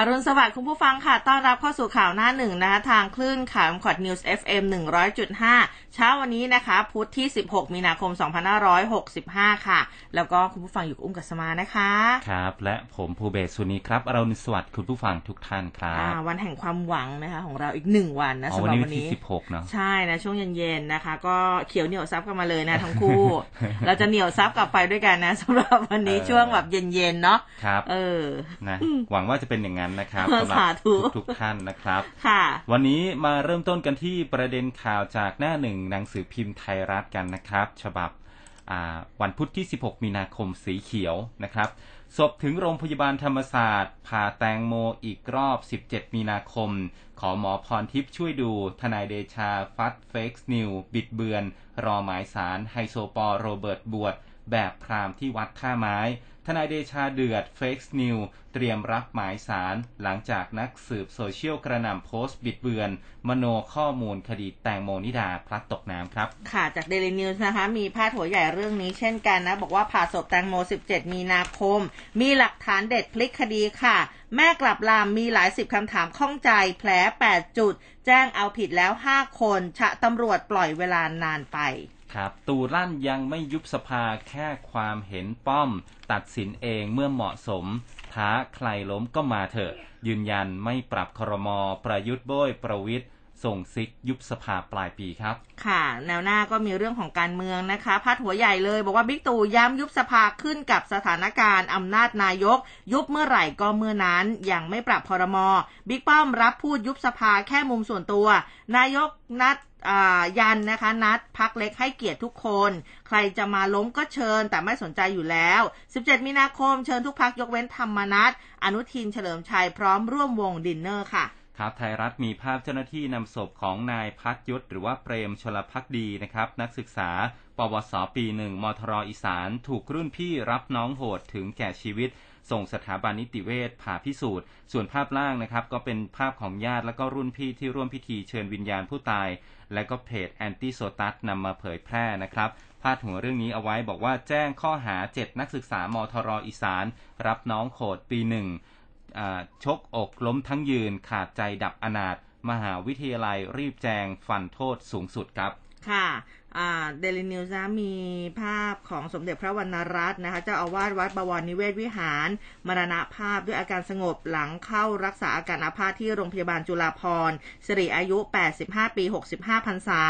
อรุณสวัสดิ์คุณผู้ฟังค่ะ ต้อนรับเข้าสู่ข่าวหน้าหนึ่งนะคะ ทางคลื่นข่าวคอดนิวส์ FM 100.5 เช้าวันนี้นะคะ พุธที่ 16 มีนาคม 2565 ค่ะ แล้วก็คุณผู้ฟังอยู่กับอุ้มกัสมานะคะ ครับ และผมภูเบศสุนีครับอรุณสวัสดิ์คุณผู้ฟังทุกท่านครัอ่าบวันแห่งความหวังนะคะของเราอีกหนึ่งวันนะอ๋อสำวัหนรับนี้วัวันนที่นี้สิบหกเนาะใช่นะช่วงเย็นๆนะคะ ก็เขียวเหนียวซับกันมาเลยนะทั้งคู่ เราจะเหนียวซับกลับไปด้วยกันนะสำหรับวันนี้เออช่วงแบบเย็นๆเนาะครับเออนะหวังว่าจะเป็นอย่างนั้นนะครับเออสำหรับสาธุทุกๆท่านนะครับค่ะ วันนี้มาเริ่มต้นกันที่ประเด็นข่าวจากหน้าหนึ่งหนังสือพิมพ์ไทยรัฐกันนะครับ ฉบับอ่าวันพุธที่ 16 มีนาคมสีเขียวนะครับศพถึงโรงพยาบาลธรรมศาสตร์ผ่าแตงโมอีกรอบ 17 มีนาคม ขอหมอพรทิพย์ช่วยดู ทนายเดชาฟัด fake news บิดเบือน รอหมายศาลไฮโซปอ โรเบิร์ตบวชแบบพราหมณ์ที่วัดท่าไม้ นายเดชาเดือด fake news เตรียมรับหมายศาลหลังจากนักสืบโซเชียลกระหน่ำโพสต์บิดเบือน มโนข้อมูลคดีแตงโมนิดาพลัดตกน้ำครับ ค่ะจากเดลินิวส์นะคะ มีพาดหัวใหญ่เรื่องนี้เช่นกันนะ บอกว่าผ่าศพแตงโม 17 มีนาคม มีหลักฐานเด็ดพลิกคดีค่ะ แม่กลับลามมีหลายสิบคำถามข้องใจแผล 8 จุด แจ้งเอาผิดแล้ว 5 คน ชะตำรวจปล่อยเวลานานไป ครับตูรั่นยังไม่ยุบสภาแค่ความเห็นป้อม ตัดสินเองเมื่อเหมาะสม ท้าใครล้มก็มาเถอะ ยืนยันไม่ปรับครม ประยุทธ์โบยประวิทย์ ส่งซิกยุบสภาปลายปีครับ ค่ะ แนวหน้าก็มีเรื่องของการเมืองนะคะพาดหัวใหญ่เลย บอกว่าบิ๊กตู่ย้ำยุบสภาขึ้นกับสถานการณ์อำนาจนายก ยุบเมื่อไหร่ก็เมื่อนั้นยังไม่ปรับพรมบิ๊กป้อมรับพูดยุบสภาแค่มุมส่วนตัว นายกนัดยันนะคะ นัดพักเล็กให้เกียรติทุกคน ใครจะมาล้มก็เชิญแต่ไม่สนใจอยู่แล้ว 17 มีนาคมเชิญทุกพรรคยกเว้นธรรมนัสอนุทินเฉลิมชัยพร้อมร่วมวงดินเนอร์ค่ะ ครับไทยรัฐมีภาพเจ้าหน้าที่นำศพของนายพัฒยศหรือว่าเปรมชลพักดีนะครับ นักศึกษา ปวส.ปีหนึ่งมทร.อีสาน ถูกรุ่นพี่รับน้องโหดถึงแก่ชีวิต ส่งสถาบันนิติเวชผ่าพิสูจน์ ส่วนภาพล่างนะครับ ก็เป็นภาพของญาติและก็รุ่นพี่ที่ร่วมพิธีเชิญวิญญาณผู้ตาย และก็เพจแอนตี้โซตัสนำมาเผยแพร่นะครับพาดหัวเรื่องนี้เอาไว้บอกว่าแจ้งข้อหา 7 นักศึกษามทรอีสาน รับน้องโหดปีหนึ่ง ชกอกล้มทั้งยืนขาดใจดับอนาถมหาวิทยาลัยรีบแจงฟันโทษสูงสุดครับ ค่ะ เดลินิวส์นะมีภาพของสมเด็จพระวรรณรัตน์นะคะเจ้าอาวาสวัดบวรนิเวศวิหาร มรณภาพด้วยอาการสงบหลังเข้ารักษาอาการอาภาษที่โรงพยาบาลจุฬาภรณ์สิริอายุ 85 ปี 65พรรษา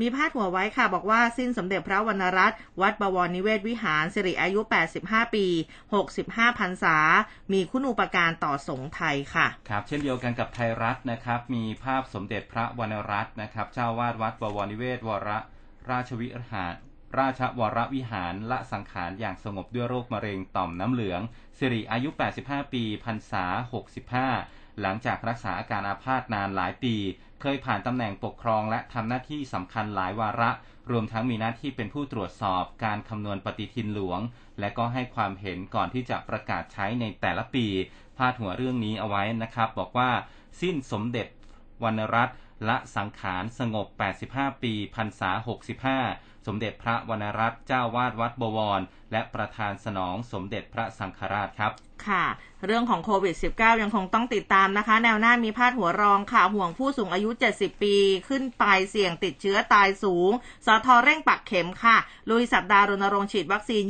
มีพาดหัวไว้ค่ะ บอกว่าสิ้นสมเด็จพระวรรณรัตน์วัดบวรนิเวศวิหารสิริอายุ 85 ปี 65พรรษา มีคุณูปการต่อสงไทยค่ะครับเช่นเดียวกันกับไทยรัฐนะครับมีภาพสมเด็จพระวรรณรัตน์นะครับเจ้าวาดวัดบวรนิเวศวร ราชวิหารราชวรวิหารละสังขารอย่างสงบด้วยโรคมะเร็งต่อมน้ำเหลือง สิริอายุ 85 ปีพรรษา 65 หลังจากรักษาอาการอาพาธนานหลายปี เคยผ่านตำแหน่งปกครองและทำหน้าที่สำคัญหลายวาระ รวมทั้งมีหน้าที่เป็นผู้ตรวจสอบการคำนวณปฏิทินหลวง และก็ให้ความเห็นก่อนที่จะประกาศใช้ในแต่ละปี พาดหัวเรื่องนี้เอาไว้นะครับ บอกว่า สิ้นสมเด็จวรรณรัตน์ ละสังขารสงบ 85 ปีพรรษา 65 สมเด็จพระวรรณรัตน์เจ้าวาดวัดบวร และประธานสนองสมเด็จพระสังฆราชครับค่ะ เรื่องของโควิด -19 ยังคงต้องติดตามนะคะ แนวหน้ามีพาดหัวรองค่ะ ห่วงผู้สูงอายุ 70 ปี ขึ้นไปเสี่ยงติดเชื้อตายสูง สทเร่งปักเข็มค่ะ ลุยสัปดาห์รณรงค์ฉีดวัคซีน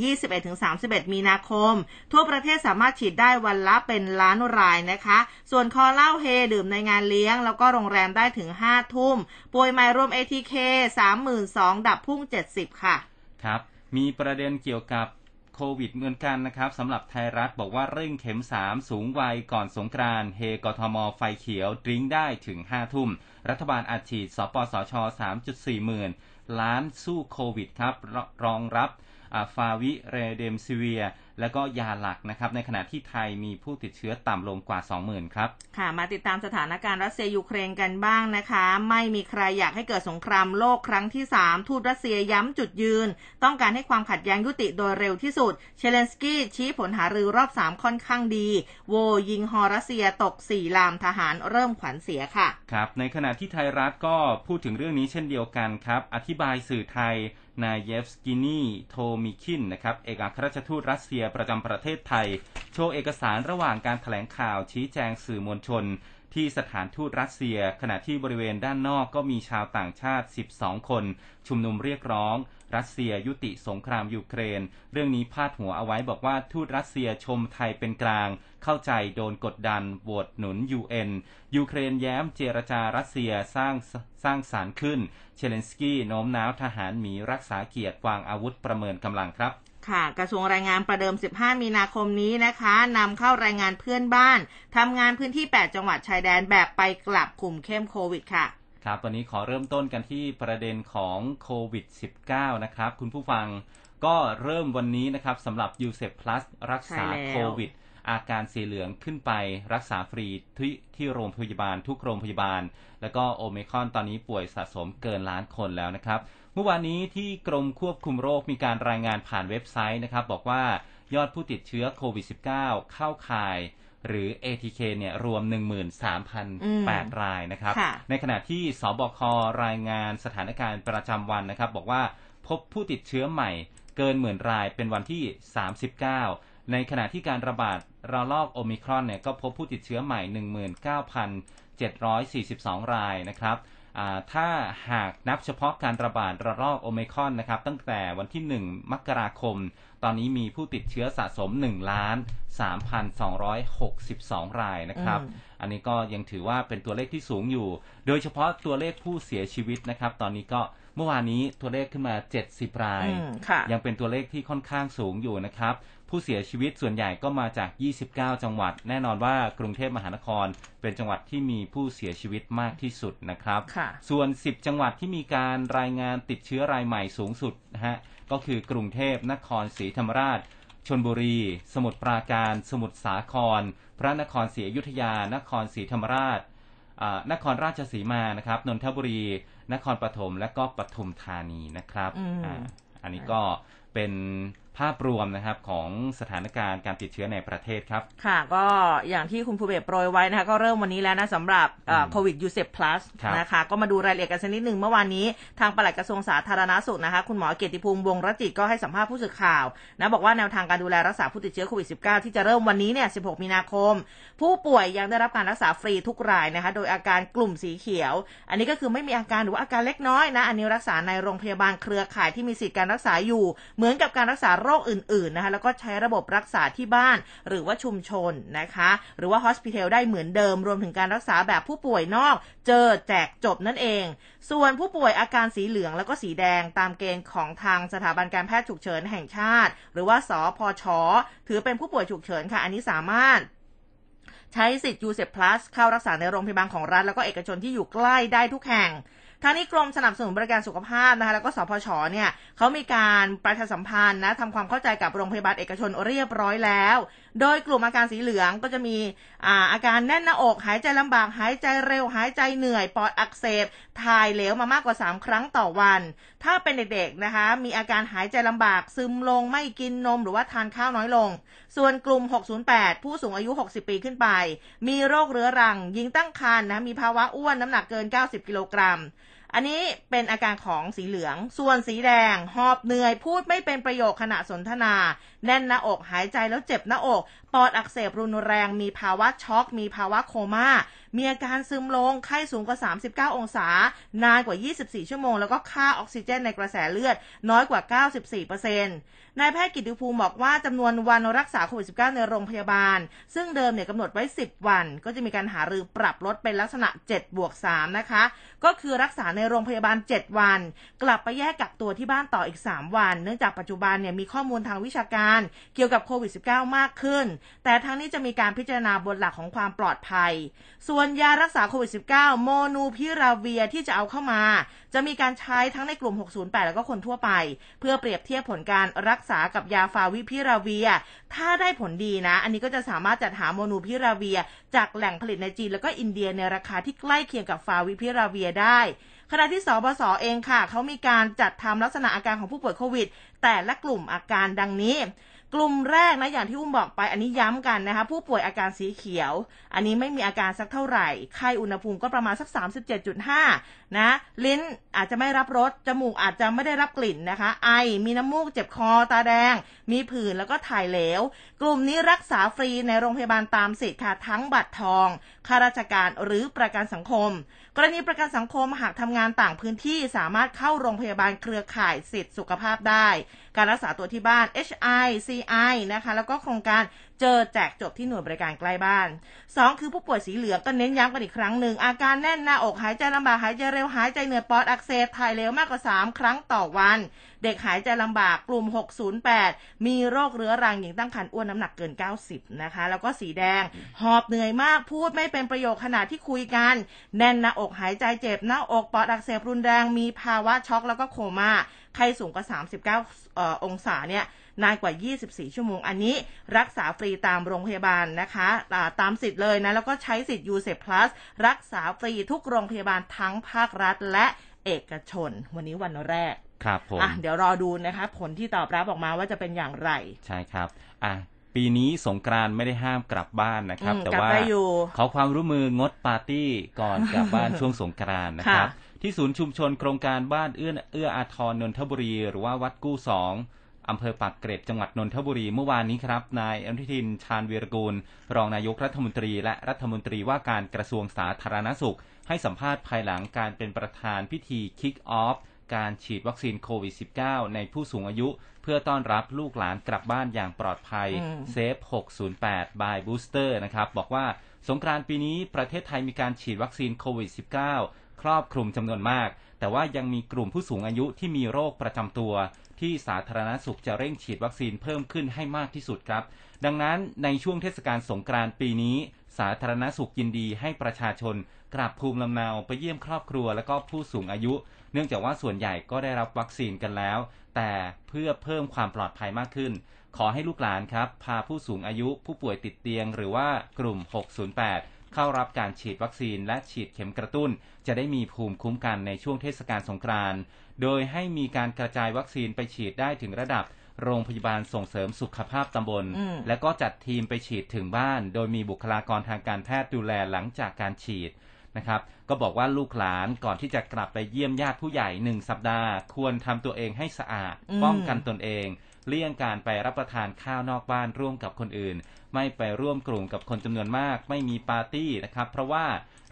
21-31 มีนาคม ทั่วประเทศสามารถฉีดได้วันละเป็นล้านรายนะคะ ส่วนคอเหล้าเฮดื่มในงานเลี้ยง แล้วก็โรงแรมได้ถึง 5 ทุ่มป่วยใหม่รวม ATK 32,000ดับพุ่ง 70 ค่ะ ครับ มีประเด็นเกี่ยวกับโควิดเหมือนกันนะครับสำหรับไทยรัฐบอกว่าเร่งเข็ม 3 สูงวัยก่อนสงกรานเฮกทม ไฟเขียว ดริ้งได้ถึง 5 ทุ่ม รัฐบาลอัดฉีดสปสช 3.4 หมื่น ล้านสู้โควิดครับรองรับ ฟาวิเรเดมซิเวีย แล้วก็ยาหลักนะครับ ในขณะที่ไทยมีผู้ติดเชื้อต่ำลงกว่า 20,000 ครับ ค่ะ มาติดตามสถานการณ์รัสเซียยูเครนกันบ้างนะคะ ไม่มีใครอยากให้เกิดสงครามโลกครั้งที่ 3 ทูตรัสเซียย้ำจุดยืน ต้องการให้ความขัดแย้งยุติโดยเร็วที่สุด เซเลนสกี้ชี้ผลหารือรอบ 3 ค่อนข้างดี โวยิง ฮ.รัสเซียตก 4 ลามทหารเริ่มขวัญเสียค่ะ ครับ ในขณะที่ไทยรัฐก็พูดถึงเรื่องนี้เช่นเดียวกันครับ อธิบายสื่อไทย นายเยฟกินีโทมิคินนะครับเอกอัครราชทูตรัสเซียประจำประเทศไทย โชว์เอกสารระหว่างการแถลงข่าวชี้แจงสื่อมวลชน ที่สถานทูตรัสเซีย ขณะที่บริเวณด้านนอกก็มีชาวต่างชาติ 12 คน ชุมนุมเรียกร้อง รัสเซียยุติสงครามยูเครน เรื่องนี้พาดหัวเอาไว้บอกว่าทูตรัสเซียชมไทยเป็นกลาง เข้าใจโดนกดดันโหวตหนุน UN ยูเครนแย้มเจรจารัสเซียสร้างสร้างสรรค์ขึ้น เซเลนสกี้โน้มน้าวทหารหมีรักษาเกียรติวางอาวุธประเมินกำลังครับค่ะกระทรวงแรงงานประเดิม 15 มีนาคมนี้นะคะนำเข้าแรงงานเพื่อนบ้านทำงานพื้นที่ 8 จังหวัดชายแดนแบบไปกลับคุมเข้มโควิดค่ะ ครับวันนี้ขอเริ่มต้นกันที่ประเด็นของโควิด -19 นะครับ คุณผู้ฟังก็เริ่มวันนี้นะครับสำหรับ u s e p Plus รักษาใช่แล้วโควิด อาการสีเหลืองขึ้นไปรักษาฟรีที่ที่โรงพยาบาลทุกโรงพยาบาล แล้วก็โอเมคอนตอนนี้ป่วยสะสมเกินล้านคนแล้วนะครับ เมื่อวานนี้ที่กรมควบคุมโรคมีการรายงานผ่านเว็บไซต์นะครับ บอกว่ายอดผู้ติดเชื้อโควิด -19 เข้าข่าย หรือ ATK เนี่ยรวม 13,008 รายนะครับค่ะในขณะที่สบครายงานสถานการณ์ประจำวันนะครับ บอกว่าพบผู้ติดเชื้อใหม่เกินหมื่นรายเป็นวันที่ 39 ในขณะที่การระบาดระลอกโอมิครอนเนี่ยก็พบผู้ติดเชื้อใหม่ 19,742 รายนะครับอ่าถ้าหากนับเฉพาะการระบาดระลอกโอมิครอนนะครับตั้งแต่วันที่ 1 มกราคม ตอนนี้มีผู้ติดเชื้อสะสม1ล้าน3,262 รายนะครับอืมอันนี้ก็ยังถือว่าเป็นตัวเลขที่สูงอยู่ โดยเฉพาะตัวเลขผู้เสียชีวิตนะครับ ตอนนี้ก็เมื่อวานนี้ตัวเลขขึ้นมา 70 รายอืมค่ะยังเป็นตัวเลขที่ค่อนข้างสูงอยู่นะครับ ผู้เสียชีวิตส่วนใหญ่ก็มาจาก 29 จังหวัด แน่นอนว่ากรุงเทพมหานคร เป็นจังหวัดที่มีผู้เสียชีวิตมากที่สุดนะครับค่ะส่วน 10 จังหวัดที่มีการรายงานติดเชื้อรายใหม่สูงสุดนะฮะ ก็คือกรุงเทพนครศรีธรรมราชชนบุรี สมุทรปราการ สมุทรสาคร พระนครศรีอยุธยา นครศรีธรรมราชอ่านครราชสีมานะครับนนทบุรี นครปฐมและก็ปทุมธานีนะครับอืมอ่าอันนี้ก็ เป็นภาพรวมนะครับของสถานการณ์การติดเชื้อในประเทศครับ ค่ะ ก็อย่างที่คุณภูเบศโปรยไว้นะคะ ก็เริ่มวันนี้แล้วนะสำหรับโควิดยูเซปพลัสครับนะคะ ก็มาดูรายละเอียดกันสักนิดหนึ่งเมื่อวานนี้ทางปลัดกระทรวงสาธารณสุขนะคะ คุณหมอเกียรติภูมิวงศ์รจิตก็ให้สัมภาษณ์ผู้สื่อข่าวนะบอกว่าแนวทางการดูแลรักษาผู้ติดเชื้อโควิด -19 ที่จะเริ่มวันนี้เนี่ย 16 มีนาคม ผู้ป่วยยังได้รับการรักษาฟรีทุกรายนะคะ โดยอาการกลุ่มสีเขียว อันนี้ก็คือไม่มีอาการหรือว่าอาการเล็กน้อยนะ อันนี้รักษาในโรงพยาบาลเครือข่ายที่มีสิทธิการรักษาอยู่เหมือนกับการรักษาโรคอื่นๆนะคะแล้วก็ใช้ระบบรักษาที่บ้านหรือว่าชุมชนนะคะ หรือว่าฮอสพิทอลได้เหมือนเดิม รวมถึงการรักษาแบบผู้ป่วยนอก เจอแจกจบนั่นเอง ส่วนผู้ป่วยอาการสีเหลืองแล้วก็สีแดงตามเกณฑ์ของทางสถาบันการแพทย์ฉุกเฉินแห่งชาติ หรือว่าสพชถือเป็นผู้ป่วยฉุกเฉินค่ะ อันนี้สามารถใช้สิทธิ์ยูเซพลัสเข้ารักษาในโรงพยาบาลของรัฐแล้วก็เอกชนที่อยู่ใกล้ได้ทุกแห่ง ทางนี้กรมสนับสนุนบริการสุขภาพนะคะแล้วก็สพชเนี่ยเขามีการประชาสัมพันธ์นะทำความเข้าใจกับโรงพยาบาลเอกชนเรียบร้อยแล้ว โดยกลุ่มอาการสีเหลืองก็จะมีอาอาการแน่นหน้าอกหายใจลำบากหายใจเร็ว หายใจเหนื่อยปอดอักเสบถ่ายเหลวมามากกว่า 3 ครั้งต่อวัน ถ้าเป็นเด็กๆนะคะมีอาการหายใจลำบากซึมลงไม่กินนมหรือว่าทานข้าวน้อยลง ส่วนกลุ่ม 608 ผู้สูงอายุ 60 ปีขึ้นไป มีโรคเรื้อรัง ยิงตั้งครรภ์นะมีภาวะอ้วนน้ำหนักเกิน 90 กิโลกรัม อันนี้เป็นอาการของสีเหลือง ส่วนสีแดง หอบเหนื่อย พูดไม่เป็นประโยคขณะสนทนา แน่นหน้าอกหายใจแล้วเจ็บหน้าอก ปอดอักเสบรุนแรง มีภาวะช็อก มีภาวะโคม่า มีอาการซึมลง ไข้สูงกว่า 39 องศา นานกว่า 24 ชั่วโมง แล้วก็ค่าออกซิเจนในกระแสเลือดน้อยกว่า 94%นายแพทย์กิติภูมิบอกว่าจำนวนวันรักษาโควิด -19 ในโรงพยาบาล ซึ่งเดิมเนี่ยกำหนดไว้ 10 วัน ก็จะมีการหารือปรับลดเป็นลักษณะ 7 บวก 3 นะคะ ก็คือรักษาในโรงพยาบาล 7 วัน กลับไปแยกกักตัวที่บ้านต่ออีก 3 วัน เนื่องจากปัจจุบันเนี่ยมีข้อมูลทางวิชาการ เกี่ยวกับโควิด -19 มากขึ้นแต่ทั้งนี้จะมีการพิจารณาบนหลักของความปลอดภัย ส่วนยารักษาโควิด -19 โมนูพิราเวียที่จะเอาเข้ามา จะมีการใช้ทั้งในกลุ่ม 608 แล้วก็คนทั่วไป เพื่อเปรียบเทียบผลการรักษากับยาฟาวิพิราเวีย ถ้าได้ผลดีนะ อันนี้ก็จะสามารถจัดหาโมนูพิราเวีย จากแหล่งผลิตในจีนแล้วก็อินเดียในราคาที่ใกล้เคียงกับฟาวิพิราเวียได้ขณะที่สบศเองค่ะ เขามีการจัดทำลักษณะอาการของผู้ป่วยโควิด แต่ละกลุ่มอาการดังนี้ กลุ่มแรกนะอย่างที่อุ้มบอกไปอันนี้ย้ำกันนะคะผู้ป่วยอาการสีเขียว อันนี้ไม่มีอาการสักเท่าไหร่ไข้อุณหภูมิก็ประมาณสัก 37.5 นะลิ้นอาจจะไม่รับรสจมูกอาจจะไม่ได้รับกลิ่นนะคะ ไอมีน้ำมูกเจ็บคอตาแดงมีผื่นแล้วก็ถ่ายเหลว กลุ่มนี้รักษาฟรีในโรงพยาบาลตามสิทธิ์ค่ะทั้งบัตรทองข้าราชการหรือประกันสังคม กรณีประกันสังคมหากทำงานต่างพื้นที่สามารถเข้าโรงพยาบาลเครือข่ายสิทธิสุขภาพได้ การรักษาตัวที่บ้าน HI CI นะคะแล้วก็โครงการเจอแจกจบที่หน่วยบริการใกล้บ้าน 2 คือผู้ป่วยสีเหลืองก็เน้นย้ำกันอีกครั้งหนึ่ง อาการแน่นหน้าอกหายใจลำบากหายใจเร็วหายใจเหนื่อยปอดอักเสบถ่ายเร็วมากกว่า 3 ครั้งต่อวัน เด็กหายใจลำบากกลุ่ม 608 มีโรคเรื้อรังหญิงตั้งครรภ์อ้วนน้ำหนักเกิน 90 นะคะ แล้วก็สีแดง หอบเหนื่อยมากพูดไม่เป็นประโยคขณะที่คุยกัน แน่นหน้าอกหายใจเจ็บหน้าอกปอดอักเสบรุนแรงมีภาวะช็อกแล้วก็โคม่าไข้สูงกว่า 39เอ่อองศาเนี่ยนานกว่า 24 ชั่วโมง อันนี้รักษาฟรีตามโรงพยาบาลนะคะตามสิทธิ์เลยนะ แล้วก็ใช้สิทธิ์ UCEP Plus รักษาฟรีทุกโรงพยาบาลทั้งภาครัฐและเอกชน วันนี้วันแรก ครับผมอะเดี๋ยวรอดูนะคะผลที่ตอบรับออกมาว่าจะเป็นอย่างไร ใช่ครับอะปีนี้สงกรานต์ไม่ได้ห้ามกลับบ้านนะครับอืมแต่กลับว่าได้อยู่ขอความร่วมมืองดปาร์ตี้ก่อนกลับบ้านช่วงสงกรานต์นะครับค่ะที่ศูนย์ชุมชนโครงการบ้านเอื้อเอื้ออาทรนนทบุรี หรือว่าวัดกู้สองอำเภอปากเกร็ดจังหวัดนนทบุรีเมื่อวานนี้ครับนายอนุทินชาญวีรกูล รองนายกรัฐมนตรี และรัฐมนตรีว่าการกระทรวงสาธารณสุข ให้สัมภาษณ์ภายหลังการเป็นประธานพิธีคิกออฟ การฉีดวัคซีนโควิด -19 ในผู้สูงอายุ เพื่อต้อนรับลูกหลานกลับบ้านอย่างปลอดภัยอืม Save 608 by booster นะครับ บอกว่าสงกรานต์ปีนี้ประเทศไทยมีการฉีดวัคซีนโควิด -19 ครอบคลุมจำนวนมาก แต่ว่ายังมีกลุ่มผู้สูงอายุที่มีโรคประจำตัว ที่สาธารณสุขจะเร่งฉีดวัคซีนเพิ่มขึ้นให้มากที่สุดครับ ดังนั้นในช่วงเทศกาลสงกรานต์ปีนี้สาธารณสุขยินดีให้ประชาชนกลับภูมิลำเนาไปเยี่ยมครอบครัวและก็ผู้สูงอายุ เนื่องจากว่าส่วนใหญ่ก็ได้รับวัคซีนกันแล้ว แต่เพื่อเพิ่มความปลอดภัยมากขึ้น ขอให้ลูกหลานครับ พาผู้สูงอายุผู้ป่วยติดเตียง หรือว่ากลุ่ม 608 เข้ารับการฉีดวัคซีนและฉีดเข็มกระตุ้น จะได้มีภูมิคุ้มกันในช่วงเทศกาลสงกรานต์โดยให้มีการกระจายวัคซีนไปฉีดได้ถึงระดับโรงพยาบาลส่งเสริมสุขภาพตำบลอืมและก็จัดทีมไปฉีดถึงบ้าน โดยมีบุคลากรทางการแพทย์ดูแลหลังจากการฉีด นะครับ ก็บอกว่าลูกหลานก่อนที่จะกลับไปเยี่ยมญาติผู้ใหญ่หนึ่งสัปดาห์ ควรทำตัวเองให้สะอาดอืมป้องกันตนเอง เลี่ยงการไปรับประทานข้าวนอกบ้านร่วมกับคนอื่น ไม่ไปร่วมกลุ่มกับคนจำนวนมาก ไม่มีปาร์ตี้นะครับ เพราะว่า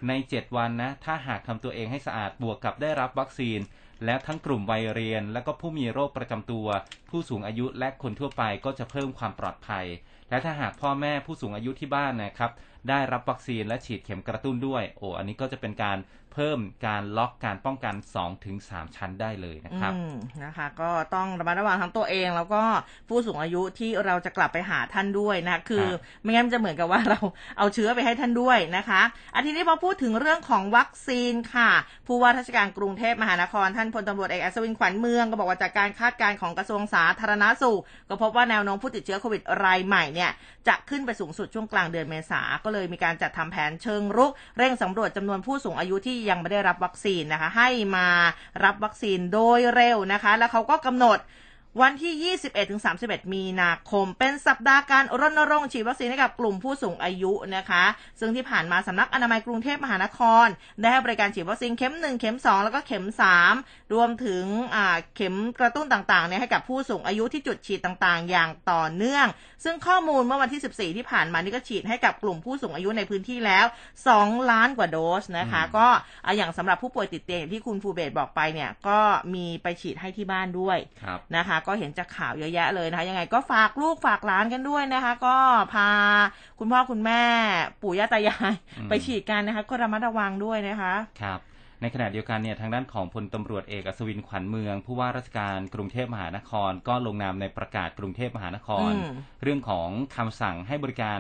ใน 7 วันนะ ถ้าหากทำตัวเองให้สะอาดบวกกับได้รับวัคซีนแล้วทั้งกลุ่มวัยเรียน และก็ผู้มีโรคประจำตัว ผู้สูงอายุและคนทั่วไปก็จะเพิ่มความปลอดภัย และถ้าหากพ่อแม่ผู้สูงอายุที่บ้านนะครับได้รับวัคซีนและฉีดเข็มกระตุ้นด้วย โอ้อันนี้ก็จะเป็นการเพิ่มการล็อกการป้องกัน2-3ชั้นได้เลยนะครับอืมนะคะ ก็ต้องระมัดระวังทั้งตัวเอง แล้วก็ผู้สูงอายุที่เราจะกลับไปหาท่านด้วยนะ คือครับไม่งั้นมันจะเหมือนกับว่าเราเอาเชื้อไปให้ท่านด้วยนะคะอาทีนี้พอพูดถึงเรื่องของวัคซีนค่ะ ผู้ว่าราชการกรุงเทพมหานคร ท่านพลตำรวจเอกอัศวินขวัญเมืองก็บอกว่าจากการคาดการณ์ของกระทรวงสาธารณสุข ก็พบว่าแนวโน้มผู้ติดเชื้อโควิดรายใหม่เนี่ยจะขึ้นไปสูงสุดช่วงกลางเดือนเมษาก็เลยมีการจัดทำแผนเชิงรุก เร่งสำรวจจำนวนผู้สูงอายุที่ยังไม่ได้รับวัคซีนนะคะ ให้มารับวัคซีนโดยเร็วนะคะ แล้วเขาก็กำหนด วันที่ 21-31 มีนาคม เป็นสัปดาห์การรณรงค์ฉีดวัคซีนให้กับกลุ่มผู้สูงอายุนะคะ ซึ่งที่ผ่านมาสำนักอนามัยกรุงเทพมหานคร ได้ให้บริการฉีดวัคซีนเข็ม 1 เข็ม 2 แล้วก็เข็ม 3 รวมถึงอ่าเข็มกระตุ้นต่างๆเนี่ยให้กับผู้สูงอายุที่จุดฉีดต่างๆ อย่างต่อเนื่อง ซึ่งข้อมูลเมื่อวันที่ 14 ที่ผ่านมานี่ก็ฉีดให้กับกลุ่มผู้สูงอายุในพื้นที่แล้ว 2 ล้านกว่าโดสนะคะอืมก็อะอย่างสำหรับผู้ป่วยติดเตียงอย่างที่คุณภูเบศบอกไปเนี่ยก็มีไปฉีดให้ที่บ้านด้วยครับนะคะก็เห็นจากข่าวเยอะแยะเลยนะคะ ยังไงก็ฝากลูกฝากหลานกันด้วยนะคะ ก็พาคุณพ่อคุณแม่ ปู่ย่าตายายอืมไปฉีดกันนะคะ ก็ระมัดระวังด้วยนะคะครับในขณะเดียวกันเนี่ยทางด้านของพลตำรวจเอกอัศวินขวัญเมือง ผู้ว่าราชการกรุงเทพมหานคร ก็ลงนามในประกาศกรุงเทพมหานครอืมเรื่องของคำสั่งให้บริการ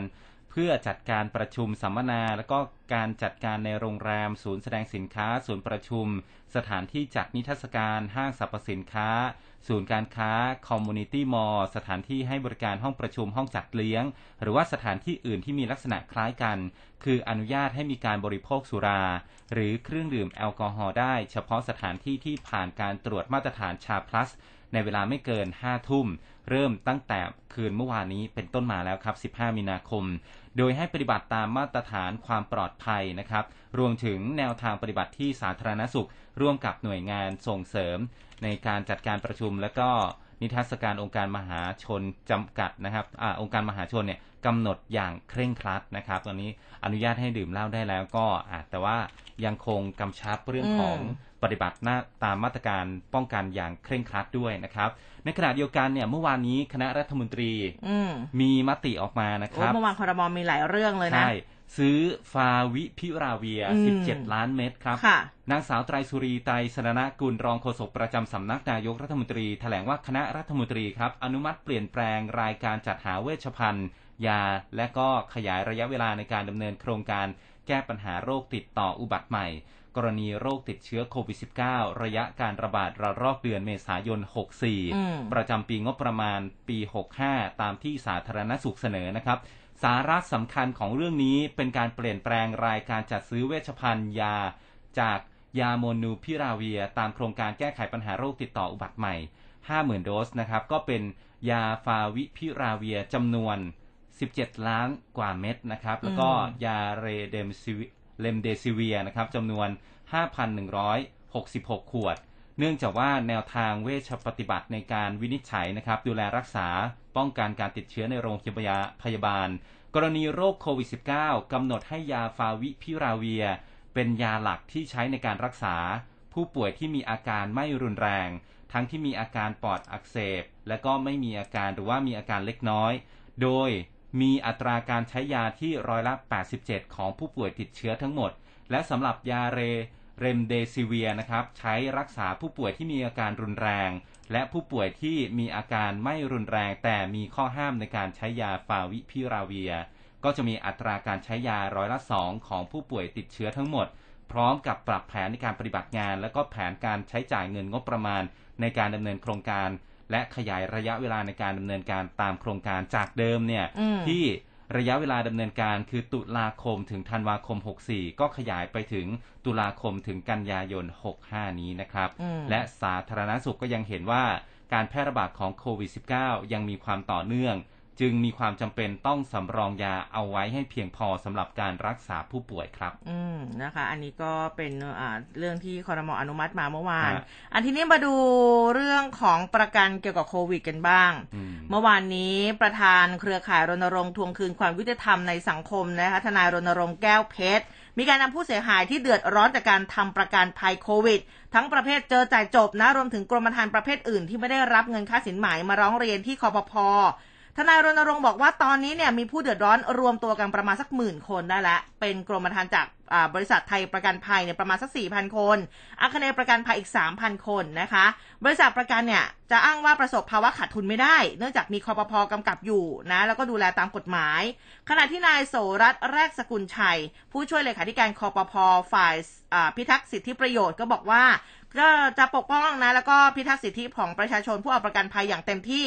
เพื่อจัดการประชุมสัมมนา แล้วก็การจัดการในโรงแรม ศูนย์แสดงสินค้า ศูนย์ประชุม สถานที่จัดนิทรรศการห้างสรรพสินค้า ศูนย์การค้าคอมมูนิตี้มอลล์สถานที่ให้บริการห้องประชุมห้องจัดเลี้ยง หรือว่าสถานที่อื่นที่มีลักษณะคล้ายกัน คืออนุญาตให้มีการบริโภคสุรา หรือเครื่องดื่มแอลกอฮอล์ได้ เฉพาะสถานที่ที่ผ่านการตรวจมาตรฐานชาพลัสในเวลาไม่เกิน 5 ทุ่ม เริ่มตั้งแต่คืนเมื่อวานนี้เป็นต้นมาแล้วครับ 15 มีนาคม โดยให้ปฏิบัติตามมาตรฐานความปลอดภัยนะครับ รวมถึงแนวทางปฏิบัติที่สาธารณสุข ร่วมกับหน่วยงานส่งเสริม ในการจัดการประชุมและก็นิทรรศการองค์การมหาชนจำกัดนะครับอาองค์การมหาชนเนี่ยกำหนดอย่างเคร่งครัดนะครับ ตอนนี้อนุญาตให้ดื่มเหล้าได้แล้วก็อะแต่ว่ายังคงกำชับเรื่องของปฏิบัติหน้าตามมาตรการป้องกันอย่างเคร่งครัดด้วยนะครับ ในขณะเดียวกันเนี่ยเมื่อวานนี้คณะรัฐมนตรีอืมมีมติออกมานะคโอ้รับเมื่อวานคอรมอมีหลายเรื่องเลยนะใช่ซื้อฟาวิพิราเวียอืม17 ล้านเม็ดครับค่ะนางสาวไตรสุรีไตรสรณกุลรองโฆษกประจำสำนักนายกรัฐมนตรีแถลงว่าคณะรัฐมนตรีครับ อนุมัติเปลี่ยนแปลงรายการจัดหาเวชภัณฑ์ ยา และก็ขยายระยะเวลาในการดำเนินโครงการแก้ปัญหาโรคติดต่ออุบัติใหม่ กรณีโรคติดเชื้อโควิด -19 ระยะการระบาดระลอกเดือนเมษายนอืม64 ประจำปีงบประมาณปี 65 ตามที่สาธารณสุขเสนอนะครับ สาระสำคัญของเรื่องนี้เป็นการเปลี่ยนแปลงรายการจัดซื้อเวชภัณฑ์ยา จากยาโมลนูพิราเวียร์ ตามโครงการแก้ไขปัญหาโรคติดต่ออุบัติใหม่ 50,000 โดสนะครับ ก็เป็นยาฟาวิพิราเวียร์จำนวน 17 ล้านกว่าเม็ดนะครับ แล้วก็ยาเรเดมซิวิ เรมเดซิเวียร์นะครับจำนวน 5,166 ขวด เนื่องจากว่าแนวทางเวชปฏิบัติในการวินิจฉัยนะครับดูแลรักษาป้องกันการติดเชื้อในโรงพยาพยาบาล กรณีโรคโควิด -19 กำหนดให้ยาฟาวิพิราเวีย เป็นยาหลักที่ใช้ในการรักษา ผู้ป่วยที่มีอาการไม่รุนแรง ทั้งที่มีอาการปอดอักเสบ และก็ไม่มีอาการหรือว่ามีอาการเล็กน้อย โดย มีอัตราการใช้ยาที่ร้อยละ 87 ของผู้ป่วยติดเชื้อทั้งหมด และสำหรับยาเรเรมเดซิเวียนะครับ ใช้รักษาผู้ป่วยที่มีอาการรุนแรง และผู้ป่วยที่มีอาการไม่รุนแรง แต่มีข้อห้ามในการใช้ยาฟาวิพิราเวีย ก็จะมีอัตราการใช้ยาร้อยละสองของผู้ป่วยติดเชื้อทั้งหมด พร้อมกับปรับแผนในการปฏิบัติงาน และก็แผนการใช้จ่ายเงินงบประมาณ ในการดำเนินโครงการ และขยายระยะเวลาในการดำเนินการตามโครงการจากเดิมเนี่ยอืมที่ระยะเวลาดำเนินการคือตุลาคมถึงธันวาคม 64 ก็ขยายไปถึงตุลาคมถึงกันยายน 65 นี้นะครับอืมและสาธารณสุขก็ยังเห็นว่าการแพร่ระบาดของโควิด -19 ยังมีความต่อเนื่อง จึงมีความจำเป็นต้องสำรองยาเอาไว้ให้เพียงพอสำหรับการรักษาผู้ป่วยครับ อืมนะคะ อันนี้ก็เป็นอ่าเรื่องที่คอรมออนุมัติมาเมื่อวานฮะอันทีนี้มาดูเรื่องของประกันเกี่ยวกับโควิดกันบ้างอืมเมื่อวานนี้ประธานเครือข่ายรณรงค์ทวงคืนความยุติธรรมในสังคมนะคะทนายรณรงค์แก้วเพชรมีการนำผู้เสียหายที่เดือดร้อนจากการทำประกันภัยโควิด ทั้งประเภทเจอจ่ายจบนะรวมถึงกรมธรรม์ประเภทอื่นที่ไม่ได้รับเงินค่าสินไหมมาร้องเรียนที่คอปพ ทนายรณรงค์บอกว่าตอนนี้เนี่ยมีผู้เดือดร้อนรวมตัวกันประมาณสักหมื่นคนได้แล้วเป็นกรมธรรม์จากบริษัทไทยประกันภัยเนี่ยประมาณสัก 4,000 คน อาคเนยประกันภัยอีก 3,000 คนนะคะ บริษัทประกันเนี่ยจะอ้างว่าประสบภาวะขาดทุนไม่ได้ เนื่องจากมีคอปพกำกับอยู่นะ แล้วก็ดูแลตามกฎหมาย ขณะที่นายโสรัตแรกสกุลชัย ผู้ช่วยเลขาธิการคอปพฝ่ายพิทักษ์สิทธิประโยชน์ก็บอกว่าก็จะปกป้องนะแล้วก็พิทักษ์สิทธิของประชาชนผู้เอาประกันภัยอย่างเต็มที่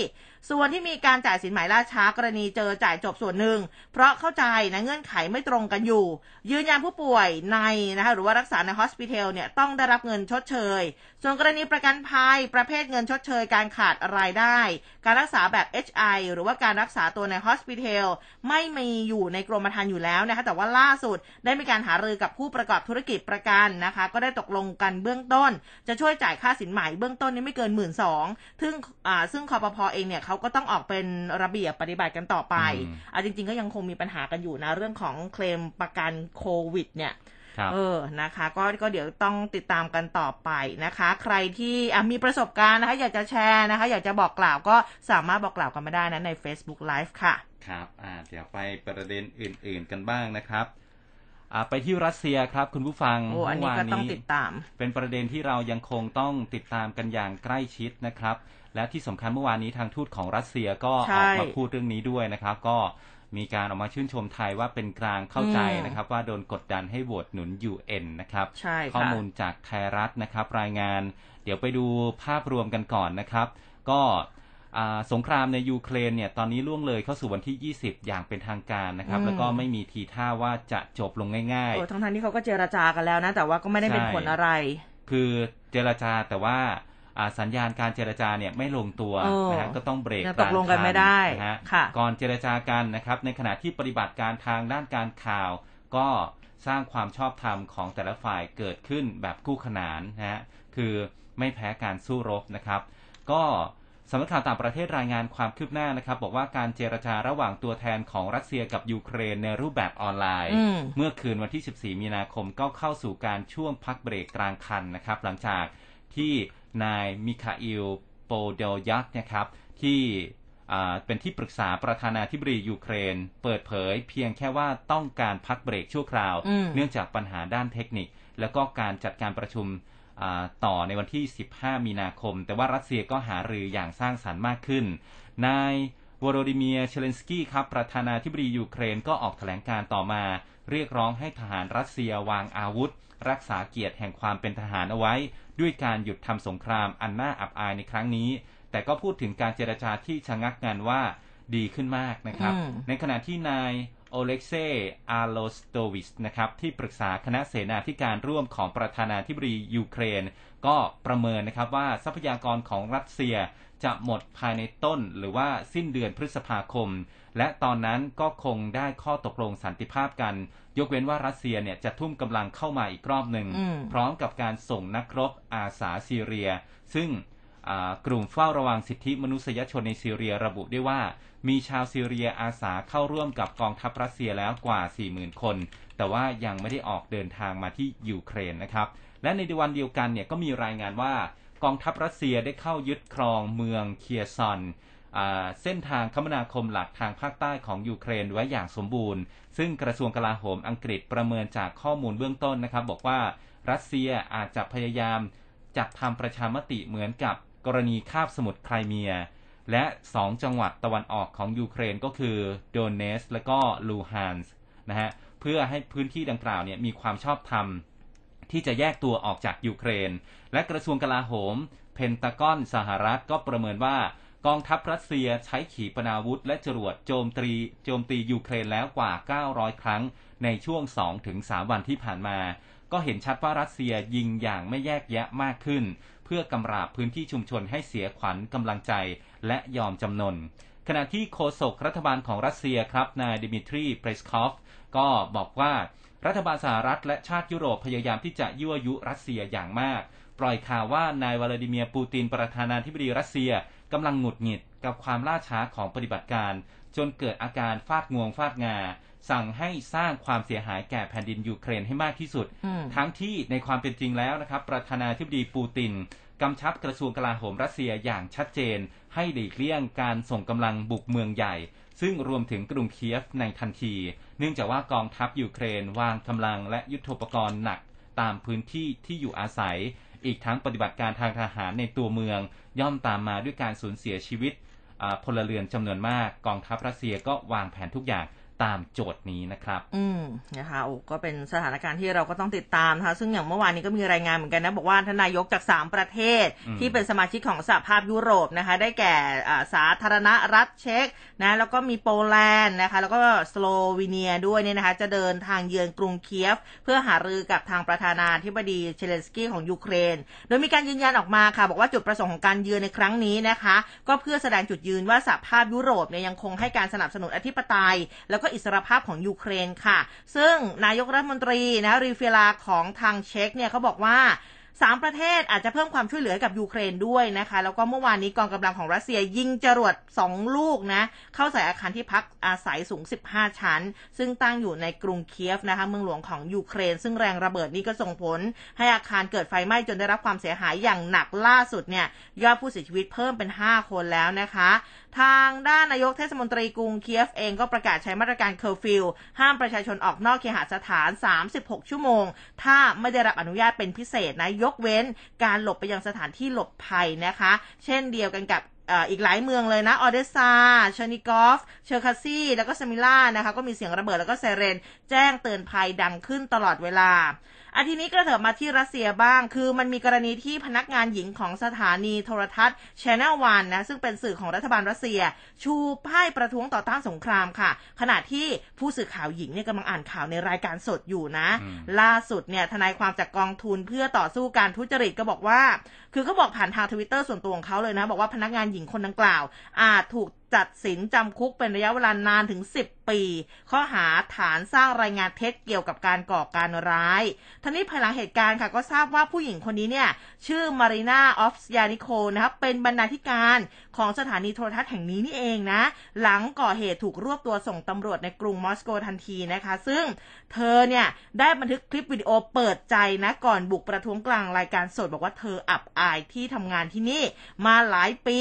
ส่วนที่มีการจ่ายสินไหมล่าช้ากรณีเจอจ่ายจบส่วนหนึ่ง เพราะเข้าใจนะเงื่อนไขไม่ตรงกันอยู่ ยืนยันผู้ป่วยในนะคะหรือว่ารักษาในฮอสพิทอลเนี่ยต้องได้รับเงินชดเชย ส่วนกรณีประกันภัยประเภทเงินชดเชย การขาดรายได้ การรักษาแบบ HI หรือว่าการรักษาตัวในฮอสพิทอลไม่มีอยู่ในกรมธรรม์อยู่แล้วนะคะแต่ว่าล่าสุดได้มีการหารือกับผู้ประกอบธุรกิจประกันนะคะ ก็ได้ตกลงกันเบื้องต้น จะช่วยจ่ายค่าสินไหมเบื้องต้นนี้ไม่เกินหมื่นสองซึ่งอ่าซึ่งคอปพอเองเนี่ยเขาก็ต้องออกเป็นระเบียบปฏิบัติกันต่อไปอืมอะจริง ๆ ก็ยังคงมีปัญหากันอยู่นะ เรื่องของเคลมประกันโควิด เนี่ยครับเออ นะคะ ก็ก็เดี๋ยวต้องติดตามกันต่อไปนะคะ ใครที่อะมีประสบการณ์นะคะ อยากจะแชร์นะคะ อยากจะบอกกล่าวก็สามารถบอกกล่าวกันมาได้นะใน Facebook Live ค่ะ ครับอ่าเดี๋ยวไปประเด็นอื่น ๆ กันบ้างนะครับอ่าไปที่รัสเซียครับ คุณผู้ฟังโอ้อันนี้ก็ต้องติดตาม เป็นประเด็นที่เรายังคงต้องติดตามกันอย่างใกล้ชิดนะครับ และที่สำคัญเมื่อวานนี้ทางทูตของรัสเซียก็ใช่ออกมาพูดเรื่องนี้ด้วยนะครับ ก็มีการออกมาชื่นชมไทยว่าเป็นกลางเข้าใจอืมนะครับ ว่าโดนกดดันให้โหวตหนุน UN นะครับใช่ค่ะข้อมูลจากไทยรัฐนะครับ รายงาน เดี๋ยวไปดูภาพรวมกันก่อนนะครับ ก็อ่าสงครามในยูเครนเนี่ยตอนนี้ล่วงเลยเข้าสู่วันที่ 20 อย่างเป็นทางการนะครับอืมแล้วก็ไม่มีทีท่าว่าจะจบลงง่ายโอ้ทั้งทที่เขาก็เจรจากันแล้วนะ แต่ว่าก็ไม่ได้เป็นใช่ผลอะไรๆคือเจรจาแต่ว่าอ่า สัญญาณการเจรจาเนี่ยไม่ลงตัวเออนะฮะก็ต้องเบรกยังตกลงกันไม่ได้นะฮะค่ะก่อนเจรจากันนะครับ ในขณะที่ปฏิบัติการทางด้านการข่าว ก็สร้างความชอบธรรมของแต่ละฝ่ายเกิดขึ้นแบบคู่ขนานนะฮะคือไม่แพ้การสู้รบนะครับ ก็สำนักข่าวต่างประเทศรายงานความคืบหน้านะครับ บอกว่าการเจรจาระหว่างตัวแทนของรัสเซียกับยูเครนในรูปแบบออนไลน์อืมเมื่อคืนวันที่ 14 มีนาคมก็เข้าสู่การช่วงพักเบรกกลางคันนะครับ หลังจาก ที่นายมิคาอิลโปโดลยักนะครับที่อ่าเป็นที่ปรึกษาประธานาธิบดียูเครน เปิดเผย เพียงแค่ว่าต้องการพักเบรกชั่วคราวอืมเนื่องจากปัญหาด้านเทคนิค แล้วก็การจัดการประชุมอ่าต่อในวันที่ 15 มีนาคม แต่ว่ารัสเซียก็หารืออย่างสร้างสรรค์มากขึ้น นายโวโลดิเมียร์เซเลนสกี้ครับ ประธานาธิบดียูเครนก็ออกแถลงการณ์ต่อมา เรียกร้องให้ทหารรัสเซียวางอาวุธ รักษาเกียรติแห่งความเป็นทหารเอาไว้ ด้วยการหยุดทำสงครามอันน่าอับอายในครั้งนี้ แต่ก็พูดถึงการเจรจาที่ชะงักงันว่าดีขึ้นมากนะครับอืมในขณะที่นายโอเล็กเซอาร์โลสโตวิชนะครับที่ปรึกษาคณะเสนาธิการร่วมของประธานาธิบดียูเครน ก็ประเมินนะครับว่าทรัพยากรของรัสเซียจะหมดภายในต้นหรือว่าสิ้นเดือนพฤษภาคม และตอนนั้นก็คงได้ข้อตกลงสันติภาพกัน ยกเว้นว่ารัสเซียเนี่ยจะทุ่มกำลังเข้ามาอีกรอบหนึ่งอืมพร้อมกับการส่งนักรบอาสาซีเรีย ซึ่งอ่ากลุ่มเฝ้าระวังสิทธิมนุษยชนในซีเรียระบุได้ว่า มีชาวซีเรียอาสาเข้าร่วมกับกองทัพรัสเซียแล้วกว่า 40,000 คน แต่ว่ายังไม่ได้ออกเดินทางมาที่ยูเครนนะครับ และในวันเดียวกันเนี่ยก็มีรายงานว่ากองทัพรัสเซียได้เข้ายึดครองเมืองเคอร์ซอนอ่า เส้นทางคมนาคมหลักทางภาคใต้ของยูเครนไว้อย่างสมบูรณ์ ซึ่งกระทรวงกลาโหมอังกฤษประเมินจากข้อมูลเบื้องต้นนะครับ บอกว่ารัสเซียอาจจะพยายามจัดทำประชามติเหมือนกับกรณีคาบสมุทรไครเมีย และสองจังหวัดตะวันออกของยูเครนก็คือโดเนตสก์และก็ลูฮานสก์นะฮะเพื่อให้พื้นที่ดังกล่าวเนี่ยมีความชอบธรรมที่จะแยกตัวออกจากยูเครน และกระทรวงกลาโหม เพนตากอนสหรัฐก็ประเมินว่า กองทัพรัสเซียใช้ขีปนาวุธและจรวดโจมตีโจมตียูเครนแล้วกว่า 900 ครั้งในช่วง 2-3 วันที่ผ่านมา ก็เห็นชัดว่ารัสเซียยิงอย่างไม่แยกแยะมากขึ้น เพื่อกำราบพื้นที่ชุมชนให้เสียขวัญกำลังใจและยอมจำนน ขณะที่โฆษกรัฐบาลของรัสเซียครับนายดิมิทรีเปสคอฟก็บอกว่ารัฐบาลสหรัฐและชาติยุโรปพยายามที่จะยั่วยุรัสเซียอย่างมาก ปล่อยข่าวว่านาย วลาดิเมียร์ปูตินประธานาธิบดีรัสเซีย กำลังหงุดหงิดกับความล่าช้าของปฏิบัติการ จนเกิดอาการฟาดงวงฟาดงา สั่งให้สร้างความเสียหายแก่แผ่นดินยูเครนให้มากที่สุดอืมทั้งที่ในความเป็นจริงแล้วนะครับ ประธานาธิบดีปูตินกำชับกระทรวงกลาโหมรัสเซียอย่างชัดเจน ให้หลีกเลี่ยงการส่งกำลังบุกเมืองใหญ่ ซึ่งรวมถึงกรุงเคียฟในทันที เนื่องจากว่ากองทัพยูเครนวางกำลังและยุทโธปกรณ์หนักตามพื้นที่ที่อยู่อาศัย อีกทั้งปฏิบัติการทางทหารในตัวเมือง ย่อมตามมาด้วยการสูญเสียชีวิตพลเรือนจำนวนมาก กองทัพรัสเซียก็วางแผนทุกอย่าง ตามโจทย์นี้นะครับ อืมนะคะโอ้ก็เป็นสถานการณ์ที่เราก็ต้องติดตามนะคะซึ่งอย่างเมื่อวานนี้ก็มีรายงานเหมือนกันนะ บอกว่าทางนายกจาก 3 ประเทศอืมที่เป็นสมาชิกของสหภาพยุโรปนะคะ ได้แก่อ่าสาธารณรัฐเช็กนะแล้วก็มีโปแลนด์นะคะ แล้วก็สโลวีเนียด้วยเนี่ยนะคะ จะเดินทางเยือนกรุงเคียฟ เพื่อหารือกับทางประธานาธิบดีเซเลนสกี้ของยูเครน โดยมีการยืนยันออกมาค่ะ บอกว่าจุดประสงค์ของการเยือนในครั้งนี้นะคะ ก็เพื่อแสดงจุดยืนว่าสหภาพยุโรปเนี่ยยังคงให้การสนับสนุนอธิปไตย แล้วก็อิสรภาพของยูเครนค่ะ ซึ่งนายกรัฐมนตรีนะฟิอาลาของทางเช็กเนี่ยเขาบอกว่าสามประเทศอาจจะเพิ่มความช่วยเหลือกับยูเครนด้วยนะคะ แล้วก็เมื่อวานนี้กองกำลังของรัสเซียยิงจรวด2ลูกนะ เข้าใส่อาคารที่พักอาศัยสูง 15 ชั้น ซึ่งตั้งอยู่ในกรุงเคียฟนะคะ เมืองหลวงของยูเครน ซึ่งแรงระเบิดนี้ก็ส่งผล ให้อาคารเกิดไฟไหม้จนได้รับความเสียหายอย่างหนักล่าสุดเนี่ยยอดผู้เสียชีวิตเพิ่มเป็น 5 คนแล้วนะคะ ทางด้านนายกเทศมนตรีกรุงเคียฟเองก็ประกาศใช้มาตรการเคอร์ฟิวห้ามประชาชนออกนอกเคหสถาน 36 ชั่วโมง ถ้าไม่ได้รับอนุญาตเป็นพิเศษนะยกเว้น การหลบไปยังสถานที่หลบภัยนะคะ เช่นเดียวกันกับอีกหลายเมืองเลยนะ โอเดซาเชอร์นิกอฟ เชอร์คาซีแล้วก็สมีล่านะคะ ก็มีเสียงระเบิดแล้วก็ไซเรน แจ้งเตือนภัยดังขึ้นตลอดเวลา อาทีนี้กระเถิบมาที่รัสเซียบ้าง คือมันมีกรณีที่พนักงานหญิงของสถานีโทรทัศน์ Channel One นะ ซึ่งเป็นสื่อของรัฐบาลรัสเซีย ชูป้ายประท้วงต่อต้านสงครามค่ะ ขณะที่ผู้สื่อข่าวหญิงเนี่ยกำลังอ่านข่าวในรายการสดอยู่นะ ล่าสุดเนี่ยทนายความจากกองทุนเพื่อต่อสู้การทุจริตก็บอกว่า คือเขาบอกผ่านทางทวิตเตอร์ส่วนตัวของเขาเลยนะ บอกว่าพนักงานหญิงคนดังกล่าว อาจถูกจัดสินจำคุกเป็นระยะเวลานานถึง 10ปี ข้อหาฐานสร้างรายงานเท็จเกี่ยวกับการก่อการร้ายทั้งนี้ภายหลังเหตุการณ์ค่ะก็ทราบว่าผู้หญิงคนนี้เนี่ยชื่อมารีนาออฟสยานิโคนะครับเป็นบรรณาธิการของสถานีโทรทัศน์แห่งนี้นี่เองนะ หลังก่อเหตุถูกรวบตัวส่งตำรวจในกรุงมอสโกทันทีนะคะ ซึ่งเธอเนี่ยได้บันทึกคลิปวิดีโอเปิดใจนะก่อนบุกประท้วงกลางรายการสดบอกว่าเธออับอายที่ทำงานที่นี่มาหลายปี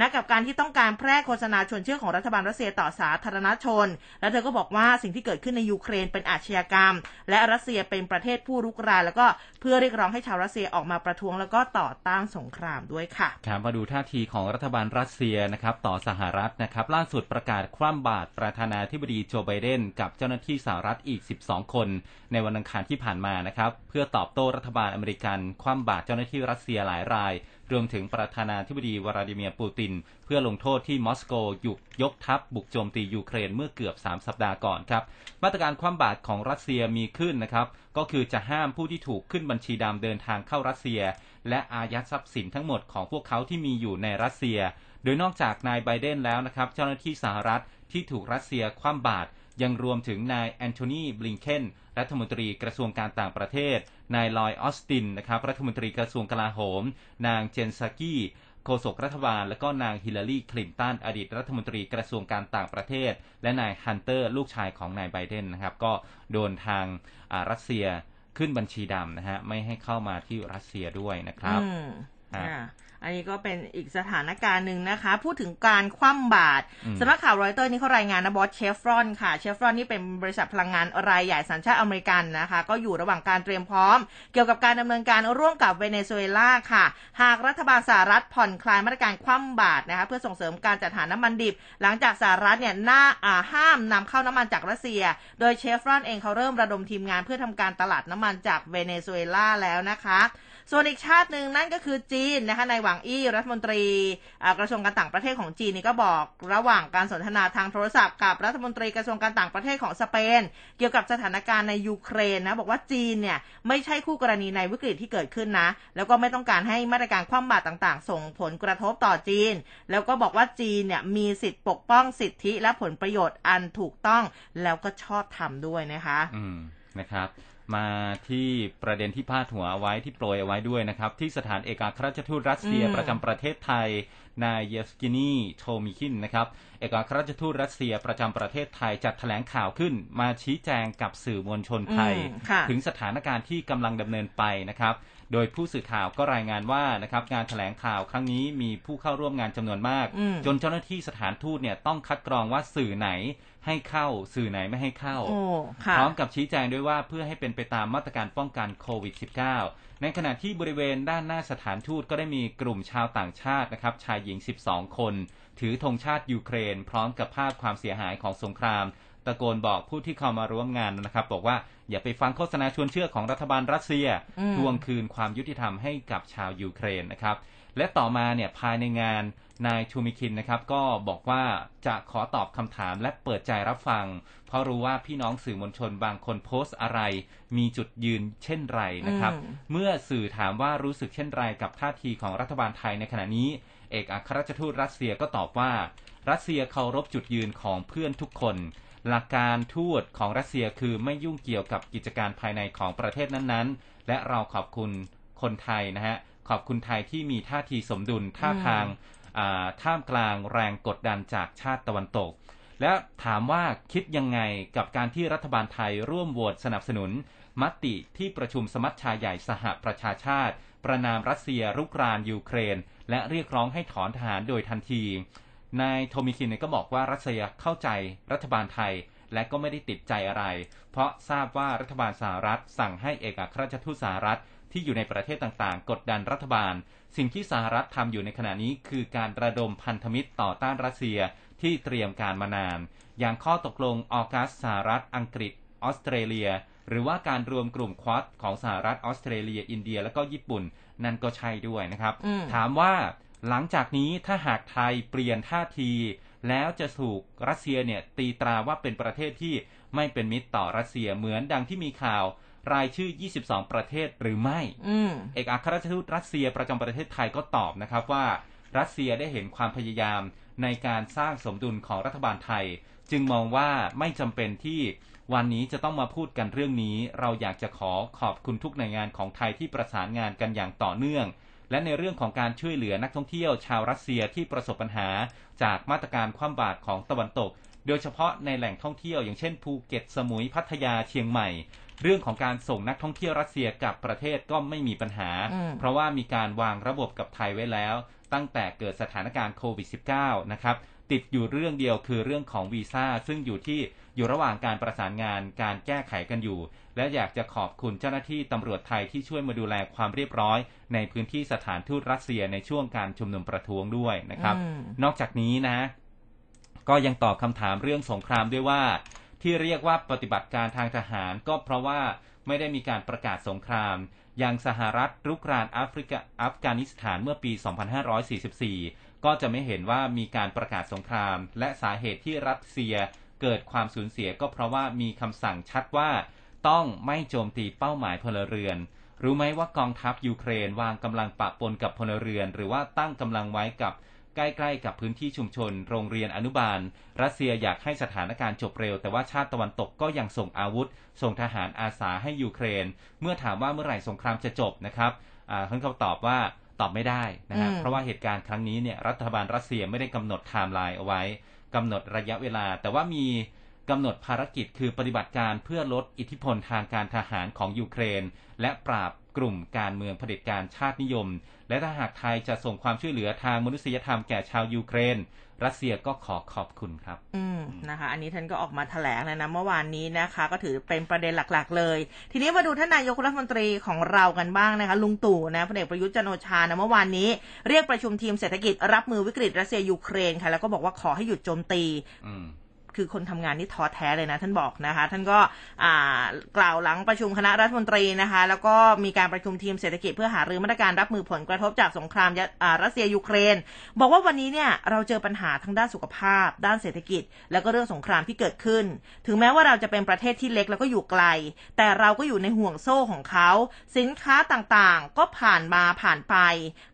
นะกับการที่ต้องการแพร่โฆษณาชวนเชื่อของรัฐบาลรัสเซียต่อสาธารณชนและเธอก็บอกว่าสิ่งที่เกิดขึ้นในยูเครนเป็นอาชญากรรม และรัสเซียเป็นประเทศผู้รุกรานแล้วก็เพื่อเรียกร้องให้ชาวรัสเซียออกมาประท้วงแล้วก็ต่อต้านสงครามด้วยค่ะครับมาดูท่าทีของรัฐบาลรัสเซียนะครับต่อสหรัฐนะครับล่าสุดประกาศคว่ำบาตรประธานาธิบดีโจไบเดนกับเจ้าหน้าที่สหรัฐอีก 12 คน ในวันอังคารที่ผ่านมานะครับเพื่อตอบโต้รัฐบาลอเมริกันคว่ำบาตรเจ้าหน้าที่รัสเซียหลายรายรวมถึงประธานาธิบดีวลาดิเมียร์ปูติน เพื่อลงโทษที่มอสโกหยุกยกทัพบุกโจมตียูเครนเมื่อเกือบ 3 สัปดาห์ก่อนครับ มาตรการคว่ำบาตรของรัสเซียมีขึ้นนะครับ ก็คือจะห้ามผู้ที่ถูกขึ้นบัญชีดำเดินทางเข้ารัสเซีย และอายัดทรัพย์สินทั้งหมดของพวกเขาที่มีอยู่ในรัสเซีย โดยนอกจากนายไบเดนแล้วนะครับ เจ้าหน้าที่สหรัฐที่ถูกรัสเซียคว่ำบาตร ยังรวมถึงนายแอนโทนีบลิงเคนรัฐมนตรีกระทรวงการต่างประเทศ นายลอยด์ออสตินนะครับรัฐมนตรีกระทรวงกลาโหม นางเจนซากี้โฆษกรัฐบาล และก็นางฮิลลารีคลินตันอดีตรัฐมนตรีกระทรวงการต่างประเทศ และนายฮันเตอร์ ลูกชายของนายไบเดนนะครับก็โดนทางรัสเซียขึ้นบัญชีดำนะฮะไม่ให้เข้ามาที่รัสเซียด้วยนะครับ อันนี้ก็เป็นอีกสถานการณ์หนึ่งนะคะ พูดถึงการคว่ำบาตรสำนักข่าวรอยเตอร์นี่เขารายงานนะบอกเชฟรอนค่ะเชฟรอนนี่เป็นบริษัทพลังงานรายใหญ่สัญชาติอเมริกันนะคะ ก็อยู่ระหว่างการเตรียมพร้อม เกี่ยวกับการดำเนินการร่วมกับเวเนซุเอลาค่ะ หากรัฐบาลสหรัฐผ่อนคลายมาตรการคว่ำบาตรนะคะเพื่อส่งเสริมการจัดหาน้ำมันดิบ หลังจากสหรัฐเนี่ยนะห้ามนำเข้าน้ำมันจากรัสเซีย โดยเชฟรอนเองเขาเริ่มระดมทีมงานเพื่อทำการตลาดน้ำมันจากเวเนซุเอลาแล้วนะคะ ส่วนอีกชาติหนึ่งนั่นก็คือจีนนะคะนายหวังอี้รัฐมนตรีกระทรวงการต่างประเทศของจีนนี่ก็บอกระหว่างการสนทนาทางโทรศัพท์กับรัฐมนตรีกระทรวงการต่างประเทศของสเปน เกี่ยวกับสถานการณ์ในยูเครนนะบอกว่าจีนเนี่ยไม่ใช่คู่กรณีในวิกฤตที่เกิดขึ้นนะ แล้วก็ไม่ต้องการให้มาตรการคว่ำบาตรต่าง ๆ ส่งผลกระทบต่อจีน แล้วก็บอกว่าจีนเนี่ยมีสิทธิปกป้องสิทธิและผลประโยชน์อันถูกต้องแล้วก็ชอบธรรมด้วยนะคะ อืมนะครับ มาที่ประเด็นที่พาดหัวเอาไว้ที่โปรยเอาไว้ด้วยนะครับ ที่สถานเอกอัครราชทูตรัสเซียประจำประเทศไทย นายเยฟกินีโทมิคินนะครับเอกอัครราชทูตรัสเซียประจำประเทศไทยจัดแถลงข่าวขึ้น มาชี้แจงกับสื่อมวลชนไทย ถึงสถานการณ์ที่กำลังดำเนินไปนะครับ โดยผู้สื่อข่าวก็รายงานว่านะครับงานแถลงข่าวครั้งนี้มีผู้เข้าร่วมงานจำนวนมาก จนเจ้าหน้าที่สถานทูตเนี่ยต้องคัดกรองว่าสื่อไหน ให้เข้าสื่อไหนไม่ให้เข้า พร้อมกับชี้แจงด้วยว่าเพื่อให้เป็นไปตามมาตรการป้องกันโควิด -19 ในขณะที่บริเวณด้านหน้าสถานทูตก็ได้มีกลุ่มชาวต่างชาตินะครับชายหญิง 12 คน ถือธงชาติยูเครน พร้อมกับภาพความเสียหายของสงคราม ตะโกนบอกผู้ที่เข้ามาร่วมงานนะครับบอกว่าอย่าไปฟังโฆษณาชวนเชื่อของรัฐบาลรัสเซียทวงคืนความยุติธรรมให้กับชาวยูเครนนะครับ และต่อมาเนี่ยภายในงานนายชูมิคินนะครับก็บอกว่าจะขอตอบคำถามและเปิดใจรับฟัง เพราะรู้ว่าพี่น้องสื่อมวลชนบางคนโพสต์อะไร มีจุดยืนเช่นไรนะครับ เมื่อสื่อถามว่ารู้สึกเช่นไรกับท่าทีของรัฐบาลไทยในขณะนี้ เอกอัครราชทูตรัสเซียก็ตอบว่า รัสเซียเคารพจุดยืนของเพื่อนทุกคน หลักการทูตของรัสเซียคือไม่ยุ่งเกี่ยวกับกิจการภายในของประเทศนั้นๆ และเราขอบคุณคนไทยนะฮะ ขอบคุณไทยที่มีท่าทีสมดุลท่าทางท่ามกลางแรงกดดันจากชาติตะวันตก และถามว่าคิดยังไงกับการที่รัฐบาลไทยร่วมโหวตสนับสนุน มติที่ประชุมสมัชชาใหญ่สหประชาชาติ ประนามรัสเซียรุกรานยูเครน และเรียกร้องให้ถอนทหารโดยทันทีนายโทมิคินเนี่ยก็บอกว่ารัสเซียเข้าใจรัฐบาลไทยและก็ไม่ได้ติดใจอะไร เพราะทราบว่ารัฐบาลสหรัฐสั่งให้เอกอัครราชทูตสหรัฐ ที่อยู่ในประเทศต่างๆ กดดันรัฐบาล สิ่งที่สหรัฐทำอยู่ในขณะนี้คือการระดมพันธมิตรต่อต้านรัสเซียที่เตรียมการมานาน อย่างข้อตกลงออกัสสหรัฐอังกฤษ ออสเตรเลีย หรือว่าการรวมกลุ่มควอดของสหรัฐออสเตรเลีย อินเดีย และก็ญี่ปุ่น นั่นก็ใช่ด้วยนะครับอืมถามว่าหลังจากนี้ถ้าหากไทยเปลี่ยนท่าที แล้วจะถูกรัสเซียเนี่ยตีตราว่าเป็นประเทศที่ไม่เป็นมิตรต่อรัสเซียเหมือนดังที่มีข่าว รายชื่อ 22 ประเทศหรือไม่อืมเอกอัครราชทูตรัสเซียประจำประเทศไทยก็ตอบนะครับว่า รัสเซียได้เห็นความพยายามในการสร้างสมดุลของรัฐบาลไทย จึงมองว่าไม่จำเป็นที่วันนี้จะต้องมาพูดกันเรื่องนี้ เราอยากจะขอขอบคุณทุกหน่วยงานของไทยที่ประสานงานกันอย่างต่อเนื่อง และในเรื่องของการช่วยเหลือนักท่องเที่ยวชาวรัสเซียที่ประสบปัญหา จากมาตรการคว่ำบาตรของตะวันตก โดยเฉพาะในแหล่งท่องเที่ยวอย่างเช่นภูเก็ตสมุยพัทยาเชียงใหม่ เรื่องของการส่งนักท่องเที่ยวรัสเซียกลับประเทศก็ไม่มีปัญหาอืมเพราะว่ามีการวางระบบกับไทยไว้แล้ว ตั้งแต่เกิดสถานการณ์โควิด -19 นะครับติดอยู่เรื่องเดียวคือเรื่องของวีซ่าซึ่งอยู่ที่อยู่ระหว่างการประสานงานการแก้ไขกันอยู่ และอยากจะขอบคุณเจ้าหน้าที่ตำรวจไทยที่ช่วยมาดูแลความเรียบร้อย ในพื้นที่สถานทูตรัสเซียในช่วงการชุมนุมประท้วงด้วยนะครับอืมนอกจากนี้นะ ก็ยังตอบคำถามเรื่องสงครามด้วยว่า ที่เรียกว่าปฏิบัติการทางทหารก็เพราะว่าไม่ได้มีการประกาศสงคราม อย่างสหรัฐรุกรานแอฟริกาอัฟกานิสถานเมื่อปี 2544 ก็จะไม่เห็นว่ามีการประกาศสงคราม และสาเหตุที่รัสเซียเกิดความสูญเสียก็เพราะว่ามีคำสั่งชัดว่า ต้องไม่โจมตีเป้าหมายพลเรือน รู้ไหมว่ากองทัพยูเครนวางกำลังปะปนกับพลเรือน หรือว่าตั้งกำลังไว้กับ ใกล้ๆกับพื้นที่ชุมชน โรงเรียนอนุบาล รัสเซียอยากให้สถานการณ์จบเร็ว แต่ว่าชาติตะวันตกก็ยังส่งอาวุธ ส่งทหารอาสาให้ยูเครน เมื่อถามว่าเมื่อไหร่สงครามจะจบนะครับอ่าท่านก็ตอบว่าตอบไม่ได้นะฮะอืมเพราะว่าเหตุการณ์ครั้งนี้เนี่ยรัฐบาลรัสเซียไม่ได้กำหนดไทม์ไลน์เอาไว้กำหนดระยะเวลา แต่ว่ามีกำหนดภารกิจคือปฏิบัติการเพื่อลดอิทธิพลทางการทหารของยูเครน และปราบ กลุ่มการเมืองเผด็จการชาตินิยม และถ้าหากไทยจะส่งความช่วยเหลือทางมนุษยธรรมแก่ชาวยูเครน รัสเซียก็ขอขอบคุณครับ อืมนะคะ อันนี้ท่านก็ออกมาแถลงเลยนะเมื่อวานนี้นะคะ ก็ถือเป็นประเด็นหลัก ๆ เลย ทีนี้มาดูท่านนายกรัฐมนตรีของเรากันบ้างนะคะ ลุงตู่นะพลเอกประยุทธ์จันทร์โอชานะเมื่อวานนี้เรียกประชุมทีมเศรษฐกิจรับมือวิกฤตรัสเซียยูเครนค่ะแล้วก็บอกว่าขอให้หยุดโจมตี อืม คือคนทำงานนี่ท้อแท้เลยนะ ท่านบอกนะคะ ท่านก็กล่าวหลังประชุมคณะรัฐมนตรีนะคะ แล้วก็มีการประชุมทีมเศรษฐกิจเพื่อหารือมาตรการรับมือผลกระทบจากสงครามอ่ารัสเซียยูเครน บอกว่าวันนี้เนี่ยเราเจอปัญหาทั้งด้านสุขภาพ ด้านเศรษฐกิจ แล้วก็เรื่องสงครามที่เกิดขึ้น ถึงแม้ว่าเราจะเป็นประเทศที่เล็กแล้วก็อยู่ไกล แต่เราก็อยู่ในห่วงโซ่ของเขา สินค้าต่างๆ ก็ผ่านมาผ่านไป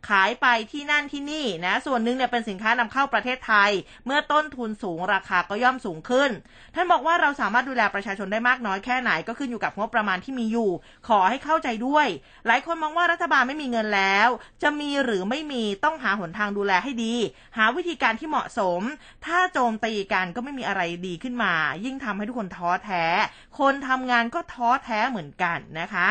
ขายไปที่นั่นที่นี่นะส่วนหนึ่งเนี่ยเป็นสินค้านำเข้าประเทศไทย เมื่อต้นทุนสูงราคาก็ย่อมสูงขึ้น ท่านบอกว่าเราสามารถดูแลประชาชนได้มากน้อยแค่ไหนก็ขึ้นอยู่กับงบประมาณที่มีอยู่ ขอให้เข้าใจด้วย หลายคนมองว่ารัฐบาลไม่มีเงินแล้ว จะมีหรือไม่มีต้องหาหนทางดูแลให้ดี หาวิธีการที่เหมาะสม ถ้าโจมตีกันก็ไม่มีอะไรดีขึ้นมา ยิ่งทำให้ทุกคนท้อแท้ คนทำงานก็ท้อแท้เหมือนกันนะคะ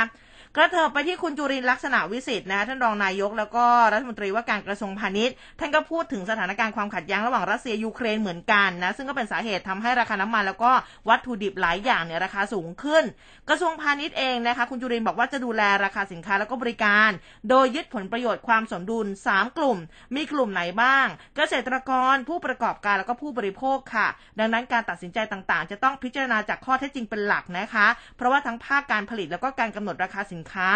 กระเถิบไปที่คุณจุรินลักษณะวิสิทธิ์นะท่านรองนายกแล้วก็รัฐมนตรีว่าการกระทรวงพาณิชย์ ท่านก็พูดถึงสถานการณ์ความขัดแย้งระหว่างรัสเซียยูเครนเหมือนกันนะซึ่งก็เป็นสาเหตุทำให้ราคาน้ำมัน แล้วก็วัตถุดิบหลายอย่างเนี่ยราคาสูงขึ้น กระทรวงพาณิชย์เองนะคะคุณจุรินบอกว่าจะดูแลราคาสินค้าแล้วก็บริการ โดยยึดผลประโยชน์ความสมดุล 3 กลุ่ม มีกลุ่มไหนบ้าง เกษตรกรผู้ประกอบการแล้วก็ผู้บริโภคค่ะ ดังนั้นการตัดสินใจต่างๆ จะต้องพิจารณาจากข้อเท็จจริงเป็นหลักนะคะ เพราะว่าทั้งภาคการผลิตแล้วก็การกำหนดราคาสินค้า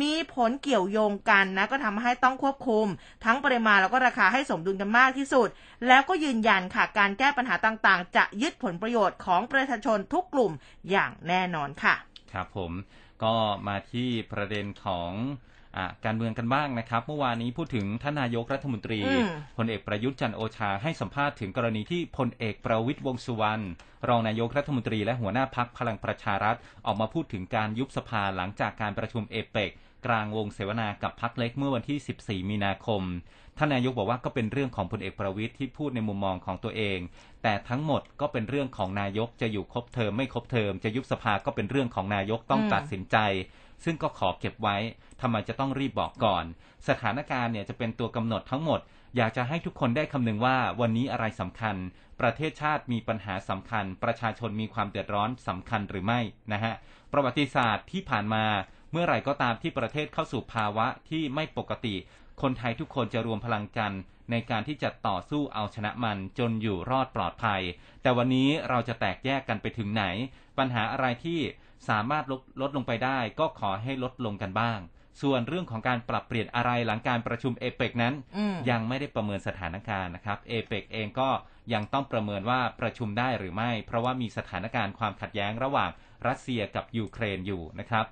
มีผลเกี่ยวโยงกันนะก็ทำให้ต้องควบคุม ทั้งปริมาณแล้วก็ราคาให้สมดุลกันมากที่สุด แล้วก็ยืนยันค่ะการแก้ปัญหาต่างๆ จะยึดผลประโยชน์ของประชาชนทุกกลุ่มอย่างแน่นอนค่ะ ครับผมก็มาที่ประเด็นของ การเมืองกันบ้างนะครับ เมื่อวานนี้พูดถึงท่านนายกรัฐมนตรีอืมพลเอกประยุทธ์จันทร์โอชาให้สัมภาษณ์ถึงกรณีที่พลเอกประวิตยวงษ์สุวรรณรองนายกรัฐมนตรีและหัวหน้าพักพลังประชารัฐ ออกมาพูดถึงการยุบสภาหลังจากการประชุมเอเปกกลางวงเสวนากับพักเล็กเมื่อวันที่ 14 มีนาคม ท่านนายกบอกว่าก็เป็นเรื่องของพลเอกประวิตยที่พูดในมุมมองของตัวเอง แต่ทั้งหมดก็เป็นเรื่องของนายกจะอยู่ครบเทอมไม่ครบเทอมจะยุบสภาก็เป็นเรื่องของนายกต้องอืมตัดสินใจ ซึ่งก็ขอเก็บไว้ทำไมจะต้องรีบบอกก่อน สถานการณ์เนี่ยจะเป็นตัวกำหนดทั้งหมด อยากจะให้ทุกคนได้คำนึงว่าวันนี้อะไรสำคัญ ประเทศชาติมีปัญหาสำคัญ ประชาชนมีความเดือดร้อนสำคัญหรือไม่นะฮะประวัติศาสตร์ที่ผ่านมาเมื่อไหร่ก็ตามที่ประเทศเข้าสู่ภาวะที่ไม่ปกติ คนไทยทุกคนจะรวมพลังกันในการที่จะต่อสู้เอาชนะมันจนอยู่รอดปลอดภัย แต่วันนี้เราจะแตกแยกกันไปถึงไหน ปัญหาอะไรที่ สามารถลดลดลงไปได้ ก็ขอให้ลดลงกันบ้าง ส่วนเรื่องของการปรับเปลี่ยนอะไรหลังการประชุมเอเปกนั้นอืมยังไม่ได้ประเมินสถานการณ์นะครับเอเปกเองก็ยังต้องประเมินว่าประชุมได้หรือไม่ เพราะว่ามีสถานการณ์ความขัดแย้งระหว่างรัสเซียกับยูเครนอยู่นะครับ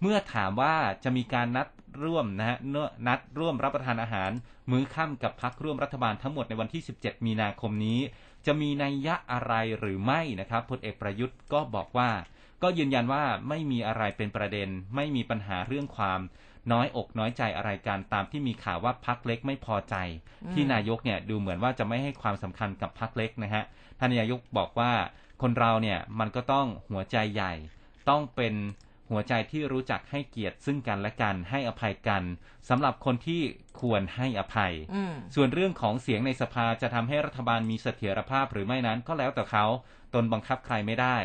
เมื่อถามว่าจะมีการนัดร่วมนะฮะเนอะนัดร่วมรับประทานอาหาร มื้อค่ำกับพักร่วมรัฐบาลทั้งหมดในวันที่ 17 มีนาคมนี้ จะมีนัยยะอะไรหรือไม่นะครับพลเอกประยุทธ์ก็บอกว่า ก็ยืนยันว่าไม่มีอะไรเป็นประเด็น ไม่มีปัญหาเรื่องความน้อยอกน้อยใจอะไรกันตามที่มีข่าวว่าพักเล็กไม่พอใจ ที่นายกเนี่ยดูเหมือนว่าจะไม่ให้ความสำคัญกับพักเล็กนะฮะท่านนายกบอกว่าคนเราเนี่ยมันก็ต้องหัวใจใหญ่ ต้องเป็นหัวใจที่รู้จักให้เกียรติซึ่งกันและกันให้อภัยกันสำหรับคนที่ควรให้อภัยอืมส่วนเรื่องของเสียงในสภาจะทำให้รัฐบาลมีเสถียรภาพหรือไม่นั้นก็แล้วแต่เขาตนบังคับใครไม่ได้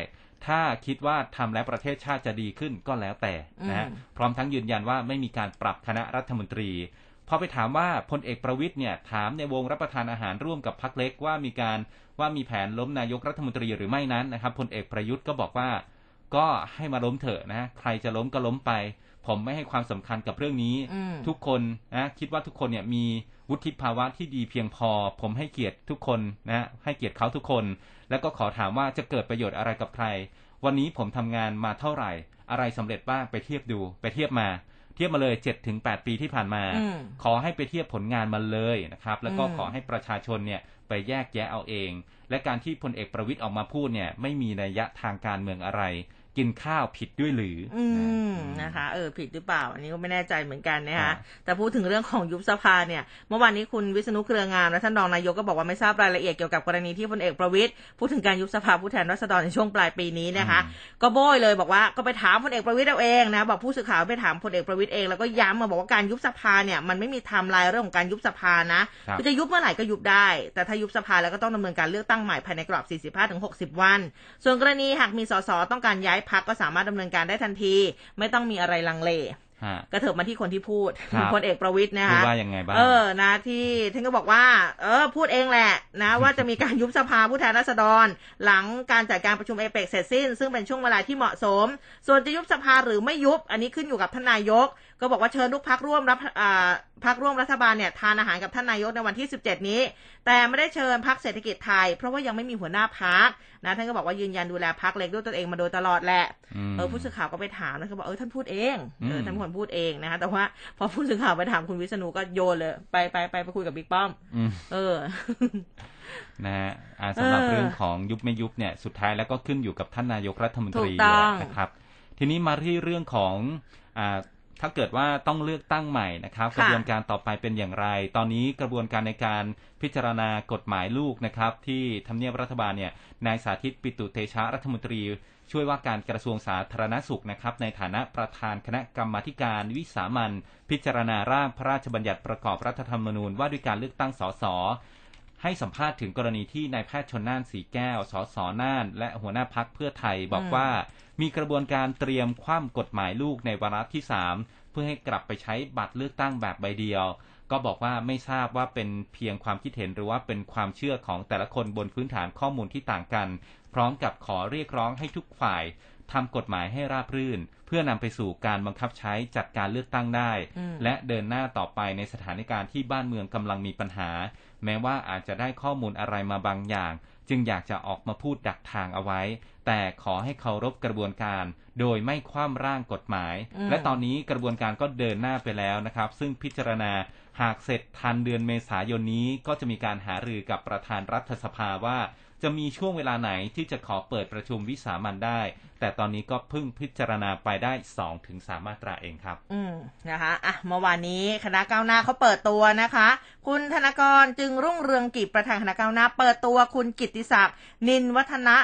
ถ้าคิดว่าทำแล้วประเทศชาติจะดีขึ้นก็แล้วแต่นะฮะอืมพร้อมทั้งยืนยันว่าไม่มีการปรับคณะรัฐมนตรีพอไปถามว่าพลเอกประวิทย์เนี่ยถามในวงรับประทานอาหารร่วมกับพักเล็กว่ามีการว่ามีแผนล้มนายกรัฐมนตรีหรือไม่นั้นนะครับพลเอกประยุทธ์ก็บอกว่า ก็ให้มาล้มเถอะนะใครจะล้มก็ล้มไป ผมไม่ให้ความสำคัญกับเรื่องนี้อืมทุกคนนะคิดว่าทุกคนเนี่ยมีวุฒิภาวะที่ดีเพียงพอ ผมให้เกียรติทุกคนนะให้เกียรติเขาทุกคน แล้วก็ขอถามว่าจะเกิดประโยชน์อะไรกับใคร วันนี้ผมทำงานมาเท่าไหร่ อะไรสำเร็จบ้างไปเทียบดู ไปเทียบมาเทียบมาเลย7ถึง8ปีที่ผ่านมาอืมขอให้ไปเทียบผลงานมาเลยนะครับ แล้วก็อืมขอให้ประชาชนเนี่ยไปแยกแยะเอาเอง และการที่พลเอกประวิตยออกมาพูดเนี่ยไม่มีนัยยะทางการเมืองอะไร กินข้าวผิดด้วยหรืออือมนะคะเออผิดหรือเปล่า อันนี้ก็ไม่แน่ใจเหมือนกันนะคะอ่าแต่พูดถึงเรื่องของยุบสภาเนี่ย เมื่อวานนี้คุณวิษณุเครืองามและท่านรองนายกก็บอกว่าไม่ทราบรายละเอียดเกี่ยวกับกรณีที่พลเอกประวิตยพูดถึงการยุบสภาผู้แทนราษฎรในช่วงปลายปีนี้นะคะ ก็โบยเลยบอกว่าก็ไปถามพลเอกประวิตยเอาเองนะบอกผู้สื่อข่าวไปถามพลเอกประวิตยเองแล้วก็ย้ำมาบอกว่าการยุบสภาเนี่ยมันไม่มีไทม์ไลน์เรื่องของการยุบสภานะครับคือจะยุบเมื่อไหร่ก็ยุบได้ แต่ถ้ายุบสภาแล้วก็ต้องดำเนินการเลือกตั้งใหม่ภายในกรอบ 45-60 วัน ส่วนกรณีหากมีสสต้องการย้ายพักก็สามารถดำเนินการได้ทันที ไม่ต้องมีอะไรลังเลฮะกระเถิบมาที่คนที่พูดครับพลเอกประวิตยนะพูดคะว่ายังไงบ้างเออนะที่ท่านก็บอกว่า เออ พูดเองแหละนะว่าจะมีการยุบสภาผู้แทนราษฎร หลังการจัดการประชุมเอเปกเสร็จสิ้น ซึ่งเป็นช่วงเวลาที่เหมาะสม ส่วนจะยุบสภาหรือไม่ยุบ อันนี้ขึ้นอยู่กับท่านนายก ก็บอกว่าเชิญทุกพักร่วมรับอ่าพักร่วมรัฐบาลเนี่ยทานอาหารกับท่านนายกในวันที่ 17 นี้ แต่ไม่ได้เชิญพักเศรษฐกิจไทย เพราะว่ายังไม่มีหัวหน้าพักนะท่านก็บอกว่ายืนยันดูแลพักเล็กด้วยตนเองมาโดยตลอดแหละมเออผู้สื่อข่าวก็ไปถามนะเขาบอกเออท่านพูดเองเอออืมท่านเป็นคนพูดเองนะคะแต่ว่าพอผู้สื่อข่าวไปถามคุณวิษณุก็โยนเลยไปไปไปไปคุยกับบิ๊กป้อมอืมเออนะฮะอ่าสำหรับเออเรื่องของยุบไม่ยุบเนี่ยสุดท้ายแล้วก็ขึ้นอยู่กับท่านนายกรัฐมนตรีถูกต้องนะครับ ทีนี้มาที่เรื่องของอ่า ถ้าเกิดว่าต้องเลือกตั้งใหม่นะครับค่ะกระบวนการต่อไปเป็นอย่างไร ตอนนี้กระบวนการในการพิจารณากฎหมายลูกนะครับ ที่ทำเนียบรัฐบาลเนี่ยนายสาธิตปิตุเตชะรัฐมนตรี ช่วยว่าการกระทรวงสาธารณสุขนะครับ ในฐานะประธานคณะกรรมาธิการวิสามันพิจารณาร่างพระราชบัญญัติประกอบรัฐธรรมนูญว่าด้วยการเลือกตั้งสสให้สัมภาษณ์ถึงกรณีที่นายแพทย์ชนน่านสีแก้ว สสน่าน และหัวหน้าพักเพื่อไทยบอกอืมว่า มีกระบวนการเตรียมคว่ำกฎหมายลูกในวาระที่3เพื่อให้กลับไปใช้บัตรเลือกตั้งแบบใบเดียว ก็บอกว่าไม่ทราบว่าเป็นเพียงความคิดเห็นหรือว่าเป็นความเชื่อของแต่ละคนบนพื้นฐานข้อมูลที่ต่างกัน พร้อมกับขอเรียกร้องให้ทุกฝ่ายทำกฎหมายให้ราบรื่น เพื่อนำไปสู่การบังคับใช้จัดการเลือกตั้งได้อืมและเดินหน้าต่อไปในสถานการณ์ที่บ้านเมืองกำลังมีปัญหา แม้ว่าอาจจะได้ข้อมูลอะไรมาบางอย่าง จึงอยากจะออกมาพูดดักทางเอาไว้ แต่ขอให้เคารพกระบวนการ โดยไม่คว่ำร่างกฎหมายอืมและตอนนี้กระบวนการก็เดินหน้าไปแล้วนะครับ ซึ่งพิจารณาหากเสร็จทันเดือนเมษายนนี้ก็จะมีการหารือกับประธานรัฐสภาว่า จะมีช่วงเวลาไหนที่จะขอเปิดประชุมวิสามันได้ แต่ตอนนี้ก็เพิ่งพิจารณาไปได้2-3ถึง3มาตราเองครับ อืมนะคะอะเมื่อวานนี้คณะก้าวหน้าเขาเปิดตัวนะคะ คุณธนากรจึงรุ่งเรืองกิจประธานคณะก้าวหน้า เปิดตัวคุณกิตติศักดิ์นินวัฒนะ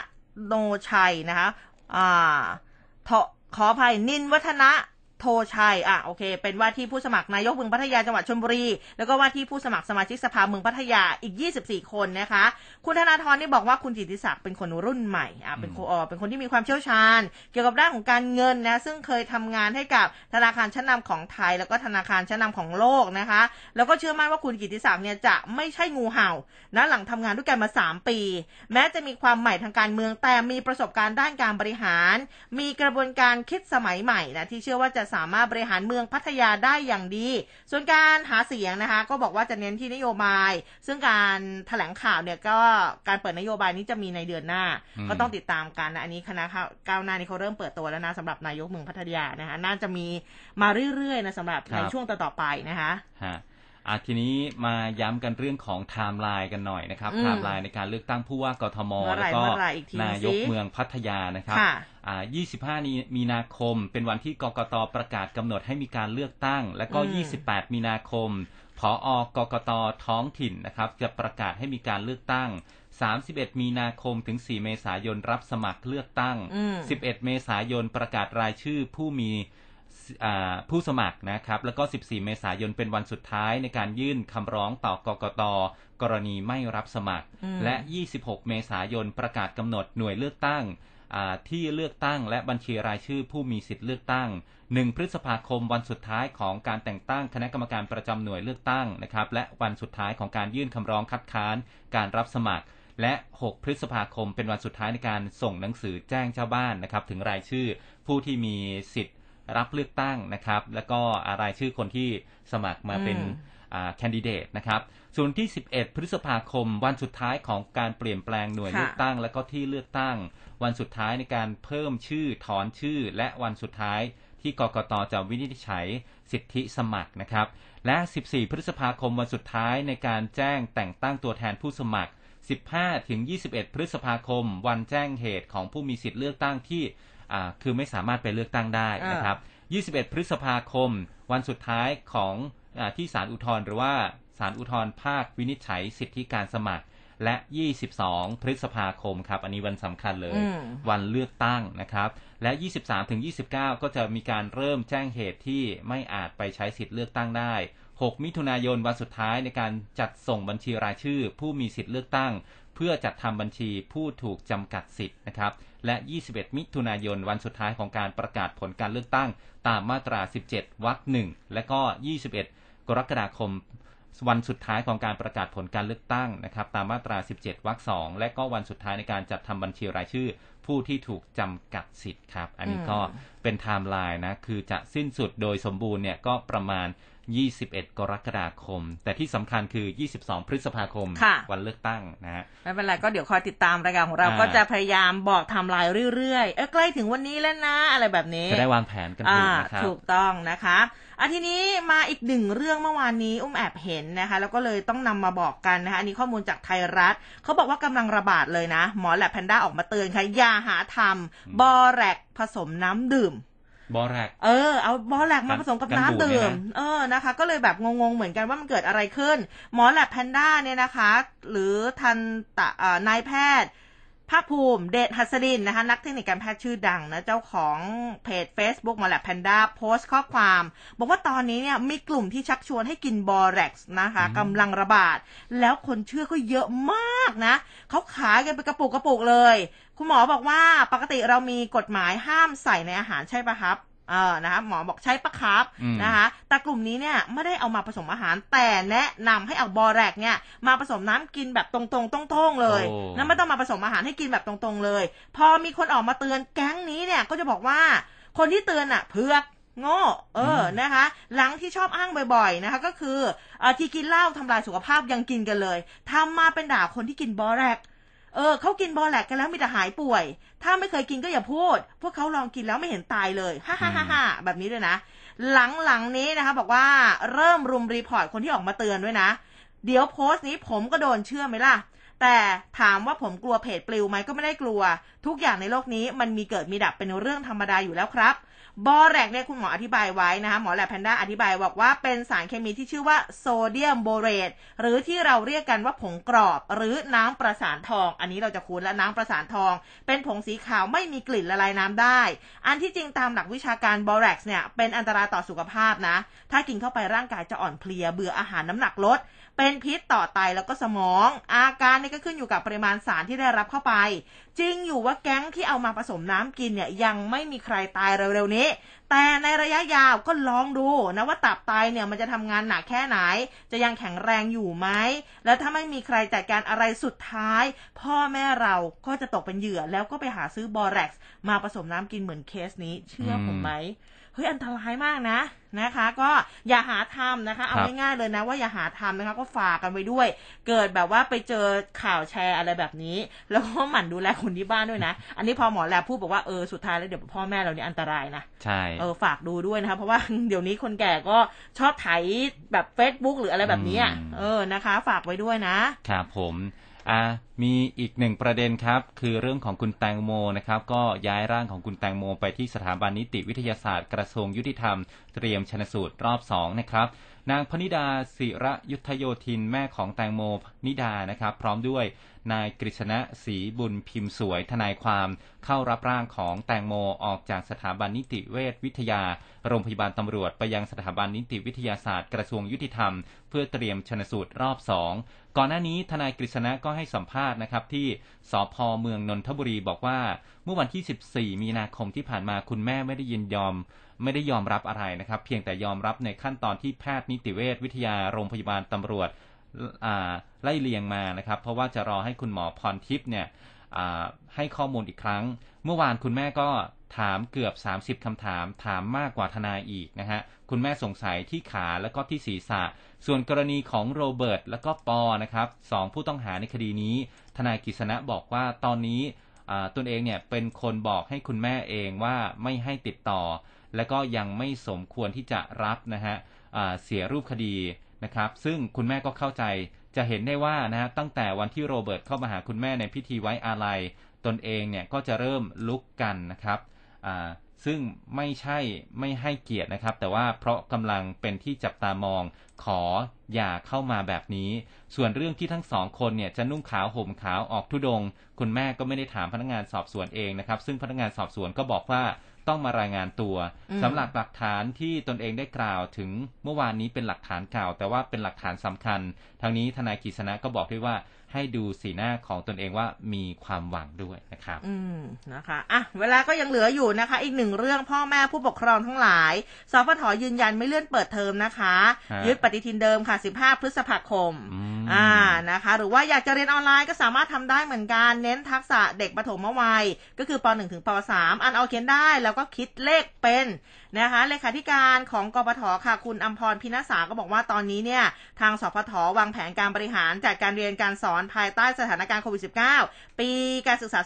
โนชัยนะคะอ่าขออภัยนินวัฒนะ โทชัย อะ โอเค เป็นว่าที่ผู้สมัครนายกเมืองพัทยาจังหวัดชลบุรี แล้วก็ว่าที่ผู้สมัครสมาชิกสภาเมืองพัทยาอีก 24 คนนะคะ คุณธนาธรนี่บอกว่าคุณจิตติศักดิ์เป็นคนรุ่นใหม่ อะ เป็นคนเป็นคนที่มีความเชี่ยวชาญ เกี่ยวกับด้านของการเงินนะ ซึ่งเคยทำงานให้กับธนาคารชั้นนาของไทย แล้วก็ธนาคารชั้นนาของโลกนะคะ แล้วก็เชื่อมั่นว่าคุณกิติศักดิ์เนี่ยจะไม่ใช่งูเห่า นะหลังทำงานด้วยกันมา 3 ปี แม้จะมีความใหม่ทางการเมือง แต่มีประสบการณ์ด้านการบริหาร มีกระบวนการคิดสมัยใหม่นะที่เชื่อว่าจะสามารถบริหารเมืองพัทยาได้อย่างดี ส่วนการหาเสียงนะคะ ก็บอกว่าจะเน้นที่นโยบาย ซึ่งการถแถลงข่าวเนี่ยก็การเปิดนโยบายนี้จะมีในเดือนหน้า ก็ต้องติดตามกันนะอันนี้คณะก้าวหน้านี่เขาเริ่มเปิดตัวแล้วนะสำหรับนายกเมืองพัทยานะคะ น่าจะมีมาเรื่อยๆนะสำหรับในช่วงต่อๆไปนะคะฮะ อะทีนี้มาย้ำกันเรื่องของไทม์ไลน์กันหน่อยนะครับไทม์ไลน์ในการเลือกตั้งผู้ว่ากทมแล้วก็นายกเมืองพัทยานะครับอ่า25 มีนาคม เป็นวันที่กกตประกาศกำหนดให้มีการเลือกตั้ง แล้วก็ 28 มีนาคมผออกกตท้องถิ่นนะครับ จะประกาศให้มีการเลือกตั้ง 31 มีนาคมถึง 4 เมษายนรับสมัครเลือกตั้ง 11 เมษายนประกาศรายชื่อผู้มี ผู้สมัครนะครับ แล้วก็ 14 เมษายนเป็นวันสุดท้ายในการยื่นคำร้องต่อกกตกรณีไม่รับสมัคร และ 26 เมษายนประกาศกำหนดหน่วยเลือกตั้งที่เลือกตั้งและบัญชีรายชื่อผู้มีสิทธิ์เลือกตั้ง 1 พฤษภาคมวันสุดท้ายของการแต่งตั้งคณะกรรมการประจำหน่วยเลือกตั้งนะครับและวันสุดท้ายของการยื่นคำร้องคัดค้านการรับสมัคร และ 6 พฤษภาคมเป็นวันสุดท้ายในการส่งหนังสือแจ้งเจ้าบ้านนะครับถึงรายชื่อผู้ที่มีสิทธิ์ รับเลือกตั้งนะครับ แล้วก็รายชื่อคนที่สมัครมาเป็นแคนดิเดตนะครับ ส่วนที่ 11 พฤษภาคม วันสุดท้ายของการเปลี่ยนแปลงหน่วยเลือกตั้ง และก็ที่เลือกตั้ง วันสุดท้ายในการเพิ่มชื่อถอนชื่อ และวันสุดท้ายที่กกตจะวินิจฉัยสิทธิสมัครนะครับ และ 14 พฤษภาคมวันสุดท้ายในการแจ้งแต่งตั้งตัวแทนผู้สมัคร 15 ถึง 21 พฤษภาคม วันแจ้งเหตุของผู้มีสิทธิเลือกตั้งที่ คือไม่สามารถไปเลือกตั้งได้นะครับ 21 พฤษภาคม วันสุดท้ายของอที่ศาลอุทธรณ์หรือว่าศาลอุทธรณ์ภาควินิจฉัยสิทธิการสมัคร และ 22 พฤษภาคมครับ อันนี้วันสำคัญเลย วันเลือกตั้งนะครับ และ 23ถึง29 ก็จะมีการเริ่มแจ้งเหตุที่ไม่อาจไปใช้สิทธิเลือกตั้งได้ 6 มิถุนายนวันสุดท้ายในการจัดส่งบัญชีรายชื่อ ผู้มีสิทธิเลือกตั้ง เพื่อจัดทำบัญชีผู้ถูกจำกัดสิทธิ์นะครับ และ 21 มิถุนายนวันสุดท้ายของการประกาศผลการเลือกตั้ง ตามมาตรา 17 วรรคหนึ่งและก็ 21 กรกฎาคมวันสุดท้ายของการประกาศผลการเลือกตั้งนะครับ ตามมาตรา 17 วรรคสองและก็วันสุดท้ายในการจัดทำบัญชีรายชื่อ ผู้ที่ถูกจำกัดสิทธิ์ครับ อันนี้ก็เป็นไทม์ไลน์นะ คือจะสิ้นสุดโดยสมบูรณ์เนี่ยก็ประมาณ 21 กรกฎาคม แต่ที่สำคัญคือ 22 พฤษภาคม วันเลือกตั้งนะฮะไม่เป็นไรก็เดี๋ยวคอยติดตามรายการของเราก็จะพยายามบอกทำลายเรื่อยๆ เอ้ใกล้ถึงวันนี้แล้วนะ อะไรแบบนี้ จะได้วางแผนกันถูกนะครับถูกต้องนะคะอันทีนี้มาอีกหนึ่งเรื่องเมื่อวานนี้อุ้มแอบเห็นนะคะ แล้วก็เลยต้องนำมาบอกกันนะคะอันนี้ข้อมูลจากไทยรัฐเขาบอกว่ากำลังระบาดเลยนะ หมอแลบแพนด้าออกมาเตือนค่ะอย่าหาทำบอแรกผสมน้ำดื่ม บอแรกเออเอาบอแรกมาผสมกับน้ำดื่มเออนะคะ ก็เลยแบบงงๆเหมือนกันว่ามันเกิดอะไรขึ้น หมอแลบแพนด้าเนี่ยนะคะ หรือทันตะนายแพทย์ภาคภูมิเดชหัสดินนะคะ นักเทคนิคการแพทย์ชื่อดังนะ เจ้าของเพจ Facebook มาแลบแพนด้าโพสต์ข้อความ บอกว่าตอนนี้เนี่ยมีกลุ่มที่ชักชวนให้กินบอแร็กซ์นะคะกำลังระบาด แล้วคนเชื่อก็เยอะมากนะ เขาขายกันเป็นกระปุกกระปุกเลย คุณหมอบอกว่าปกติเรามีกฎหมายห้ามใส่ในอาหารใช่ปะครับเออนะคะหมอบอกใช้ปะครับนะคะแต่กลุ่มนี้เนี่ยไม่ได้เอามาผสมอาหารแต่แนะนำให้เอาบอแรกเนี่ยมาผสมน้ำกินแบบตรงๆต้องๆเลยนะไม่ต้องมาผสมอาหารให้กินแบบตรงๆเลย พอมีคนออกมาเตือนแก๊งนี้เนี่ยก็จะบอกว่า คนที่เตือนอะเพือกโง่เออนะคะ หลังที่ชอบอ้างบ่อยๆนะคะ ก็คืออที่กินเหล้าทำลายสุขภาพยังกินกันเลยทำมาเป็นด่าคนที่กินบอแรก เออเขากินบอแลกกันแล้วมีแต่หายป่วย ถ้าไม่เคยกินก็อย่าพูด พวกเขาลองกินแล้วไม่เห็นตายเลยฮ่าฮ่าฮ่าฮ่าแบบนี้ด้วยนะ หหลังๆนี้นะคะ บอกว่าเริ่มรุม report คนที่ออกมาเตือนด้วยนะ เดี๋ยวโพสต์นี้ผมก็โดนเชื่อไหมล่ะ แต่ถามว่าผมกลัวเพจปลิวไหมก็ไม่ได้กลัว ทุกอย่างในโลกนี้มันมีเกิดมีดับเป็นเรื่องธรรมดาอยู่แล้วครับ บอแรกซ์เนี่ยคุณหมออธิบายไว้นะคะหมอแล็บแพนด้าอธิบายบอกว่าเป็นสารเคมีที่ชื่อว่าโซเดียมโบเรตหรือที่เราเรียกกันว่าผงกรอบ หรือน้ำประสานทอง อันนี้เราจะคุ้นและน้ำประสานทอง เป็นผงสีขาวไม่มีกลิ่นละลายน้ำได้ อันที่จริงตามหลักวิชาการบอแรกเนี่ยเป็นอันตรายต่อสุขภาพนะ ถ้ากินเข้าไปร่างกายจะอ่อนเพลียเบื่ออาหารน้ำหนักลด เป็นพิษต่อไตแล้วก็สมอง อาการนี่ก็ขึ้นอยู่กับปริมาณสารที่ได้รับเข้าไป จริงอยู่ว่าแก๊งที่เอามาผสมน้ำกินเนี่ยยังไม่มีใครตายเร็วๆนี้ แต่ในระยะยาวก็ลองดูนะว่าตับไตเนี่ยมันจะทำงานหนักแค่ไหน จะยังแข็งแรงอยู่ไหม แล้วถ้าไม่มีใครจัดการอะไรสุดท้าย พ่อแม่เราก็จะตกเป็นเหยื่อแล้วก็ไปหาซื้อบอแร็กซ์มาผสมน้ำกินเหมือนเคสนี้เชื่อผมไหม เฮ้ยอันตรายมากนะนะคะ ก็อย่าหาทำนะคะ เอาครับง่ายๆเลยนะว่าอย่าหาทำนะคะ ก็ฝากกันไว้ด้วย เกิดแบบว่าไปเจอข่าวแชร์อะไรแบบนี้ แล้วก็หมั่นดูแลคนที่บ้านด้วยนะ อันนี้พอหมอแลบพูดบอกว่าเออสุดท้ายแล้วเดี๋ยวพ่อแม่เราเนี่ยอันตรายนะใช่เออฝากดูด้วยนะคะเพราะว่าเดี๋ยวนี้คนแก่ก็ชอบไถแบบ Facebook หรืออะไรแบบนี้อะอืมเออนะคะ ฝากไว้ด้วยนะครับผม อ่ามีอีกหนึ่งประเด็นครับ คือเรื่องของคุณแตงโมนะครับ ก็ย้ายร่างของคุณแตงโมไปที่สถาบันนิติวิทยาศาสตร์กระทรวงยุติธรรม เตรียมชนสูตรรอบสองนะครับ นางพนิดาศิระยุทธโยธินแม่ของแตงโมนิดานะครับ พร้อมด้วยนายกฤษณะศรีบุญพิมพ์สวยทนายความ เข้ารับร่างของแตงโมออกจากสถาบันนิติเวชวิทยา โรงพยาบาลตำรวจไปยังสถาบันนิติวิทยาศาสตร์กระทรวงยุติธรรม เพื่อเตรียมชนสูตรรอบสอง ก่อนหน้านี้ทนายกฤษณะก็ให้สัมภาษณ์นะครับที่สพเมืองนนทบุรีบอกว่าเมื่อวันที่ 14 มีนาคมที่ผ่านมาคุณแม่ไม่ได้ยินยอม ไม่ได้ยอมรับอะไรนะครับ เพียงแต่ยอมรับในขั้นตอนที่แพทย์นิติเวชวิทยาโรงพยาบาลตำรวจไล่เลียงมานะครับ เพราะว่าจะรอให้คุณหมอพรทิพย์เนี่ยให้ข้อมูลอีกครั้ง เมื่อวานคุณแม่ก็ ถามเกือบ 30 คำถาม ถามมากกว่าทนายอีกนะฮะ คุณแม่สงสัยที่ขาแล้วก็ที่ศีรษะ ส่วนกรณีของโรเบิร์ตแล้วก็ปอนะครับสองผู้ต้องหาในคดีนี้ ทนายกฤษณะบอกว่าตอนนี้ตนเองเนี่ยเป็นคนบอกให้คุณแม่เองว่าไม่ให้ติดต่อ และก็ยังไม่สมควรที่จะรับนะฮะเสียรูปคดีนะครับ ซึ่งคุณแม่ก็เข้าใจจะเห็นได้ว่านะฮะตั้งแต่วันที่โรเบิร์ตเข้ามาหาคุณแม่ในพิธีไว้อาลัย ตนเองเนี่ยก็จะเริ่มลุกกันนะครับ ซึ่งไม่ใช่ไม่ให้เกียรตินะครับ แต่ว่าเพราะกำลังเป็นที่จับตามองขออย่าเข้ามาแบบนี้ ส่วนเรื่องที่ทั้งสองคนเนี่ยจะนุ่งขาวห่มขาวออกทุดงค์คุณแม่ก็ไม่ได้ถามพนักงานสอบสวนเองนะครับ ซึ่งพนักงานสอบสวนก็บอกว่าต้องมารายงานตัวอืมสำหรับหลักฐานที่ตนเองได้กล่าวถึงเมื่อวานนี้เป็นหลักฐานเก่า แต่ว่าเป็นหลักฐานสำคัญทางนี้ทนายกฤษณะก็บอกด้วยว่า ให้ดูสีหน้าของตนเองว่ามีความหวังด้วยนะครับ อืมนะคะอะเวลาก็ยังเหลืออยู่นะคะ อีกหนึ่งเรื่องพ่อแม่ผู้ปกครองทั้งหลายสพทยืนยันไม่เลื่อนเปิดเทอมนะคะฮะยึดปฏิทินเดิมค่ะ 15 พฤษภาคมอืมอ่านะคะ หรือว่าอยากจะเรียนออนไลน์ก็สามารถทำได้เหมือนกัน เน้นทักษะเด็กปฐมวัย ก็คือป .1 ถึงป .3 อ่านเอาเขียนได้แล้วก็คิดเลขเป็นนะคะเลขาธิการของกปทค่ะ คุณอัมพรพินาสาก็บอกว่าตอนนี้เนี่ย ทางสพทวางแผนการบริหารจัดการเรียนการสอนภายใต้สถานการณ์โควิด -19 ปีการศึกษา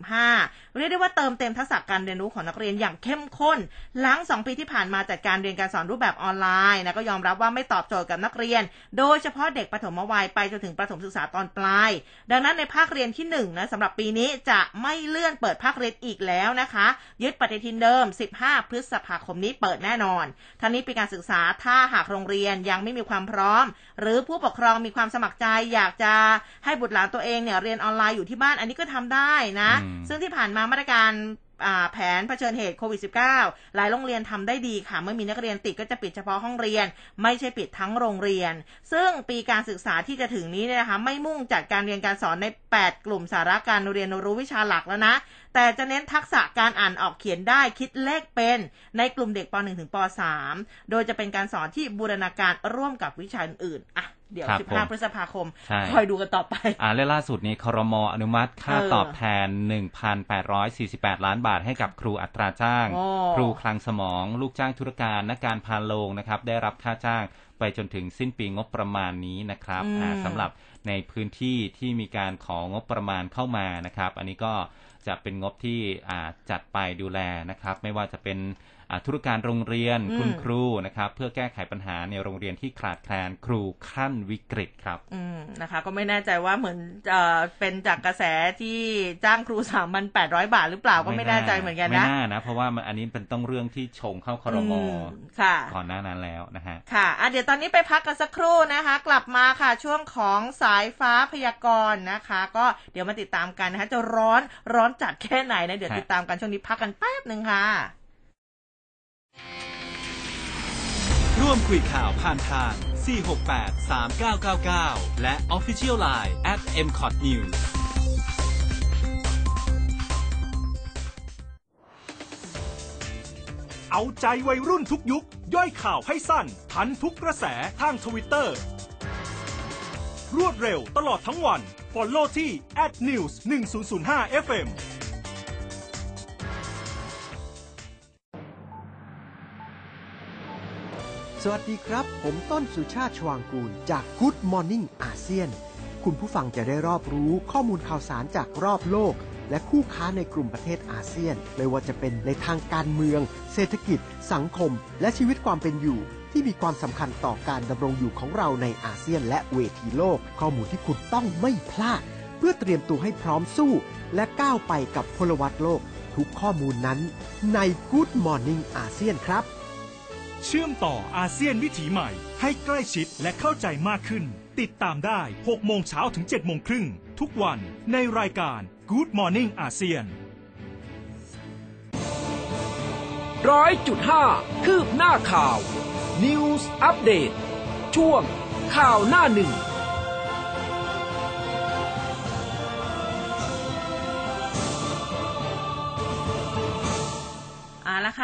2565 เรียกได้ว่าเติมเต็มทักษะการเรียนรู้ของนักเรียนอย่างเข้มข้น หลัง 2 ปีที่ผ่านมาจัดการเรียนการสอนรูปแบบออนไลน์นะก็ยอมรับว่าไม่ตอบโจทย์กับนักเรียน โดยเฉพาะเด็กปฐมวัยไปจนถึงประถมศึกษาตอนปลาย ดังนั้นในภาคเรียนที่1นะสำหรับปีนี้จะไม่เลื่อนเปิดภาคเรียนอีกแล้วนะคะ ยึดปฏิทินเดิม 15 พฤษภาคมนี้เปิดแน่นอนทั้งนี้ปีการศึกษาถ้าหากโรงเรียนยังไม่มีความพร้อม หรือผู้ปกครองมีความสมัครใจอยากจะให้บุตรหลานตัวเองเนี่ยเรียนออนไลน์อยู่ที่บ้านอันนี้ก็ทำได้นะอืมซึ่งที่ผ่านมามาตรการอ่าแผนเผชิญเหตุโควิด -19 หลายโรงเรียนทำได้ดีค่ะ เมื่อมีนักเรียนติดก็จะปิดเฉพาะห้องเรียน ไม่ใช่ปิดทั้งโรงเรียน ซึ่งปีการศึกษาที่จะถึงนี้เนี่ยนะคะไม่มุ่งจัดการเรียนการสอนใน 8 กลุ่มสาระการเรียนรู้วิชาหลักแล้วนะ แต่จะเน้นทักษะการอ่านออกเขียนได้คิดเลขเป็น ในกลุ่มเด็กป .1 ถึงป .3 โดยจะเป็นการสอนที่บูรณาการร่วมกับวิชาอื่นๆอะ เดี๋ยวครับผม15 พฤษภาคมใช่คอยดูกันต่อไป อ่าและล่าสุดนี้ครมอนุมัติค่าเออตอบแทน 1,848 ล้านบาทให้กับครูอัตราจ้างโอ้ครูคลังสมอง ลูกจ้างธุรการนักการพาโลงนะครับ ได้รับค่าจ้างไปจนถึงสิ้นปีงบประมาณนี้นะครับอืมอ่าสำหรับในพื้นที่ที่มีการของงบประมาณเข้ามานะครับ อันนี้ก็จะเป็นงบที่อ่าจัดไปดูแลนะครับ ไม่ว่าจะเป็นอ่า ธุรการโรงเรียนอืมคุณครูนะครับ เพื่อแก้ไขปัญหาในโรงเรียนที่ขาดแคลนครูขั้นวิกฤตครับอืมนะคะ ก็ไม่แน่ใจว่าเหมือนเอ่อเป็นจากกระแสที่จ้างครูสามพันแปดร้อยบาทหรือเปล่าก็ไม่แน่ใจเหมือนกันนะไม่น่านะเพราะว่ามันอันนี้เป็นต้องเรื่องที่ชงเข้าครมมค่ะก่อนหน้านั้นแล้วนะฮะค่ะอะเดี๋ยวตอนนี้ไปพักกันสักครู่นะคะ กลับมาค่ะช่วงของสายฟ้าพยากรณ์นะคะ ก็เดี๋ยวมาติดตามกันนะคะจะร้อนร้อนจัดแค่ไหนนะเดี๋ยวครับติดตามกันช่วงนี้พักกันแป๊บหนึ่งค่ะ ร่วมคุยข่าวผ่านทาง 468 3999 และ Official Line at mcot news เอาใจวัยรุ่นทุกยุค ย่อยข่าวให้สั้น ทันทุกกระแสทางทวิตเตอร์ รวดเร็วตลอดทั้งวัน Follow ที่ @news 1005 FM สวัสดีครับ ผมต้นสุชาติชวางกูล จาก Good Morning อาเซียน คุณผู้ฟังจะได้รอบรู้ข้อมูลข่าวสารจากรอบโลก และคู่ค้าในกลุ่มประเทศอาเซียน ไม่ว่าจะเป็นในทางการเมือง เศรษฐกิจ สังคม และชีวิตความเป็นอยู่ ที่มีความสำคัญต่อการดำรงอยู่ของเราในอาเซียนและเวทีโลก ข้อมูลที่คุณต้องไม่พลาด เพื่อเตรียมตัวให้พร้อมสู้ และก้าวไปกับพลวัตโลก ทุกข้อมูลนั้น ใน Good Morning อาเซียนครับ เชื่อมต่ออาเซียนวิถีใหม่ ให้ใกล้ชิดและเข้าใจมากขึ้น ติดตามได้ 6 โมงเช้าถึง 7 โมงครึ่ง ทุกวันในรายการ Good Morning อาเซียนร้อยจุดห้าคืบหน้าข่าว News Update ช่วงข่าวหน้าหนึ่ง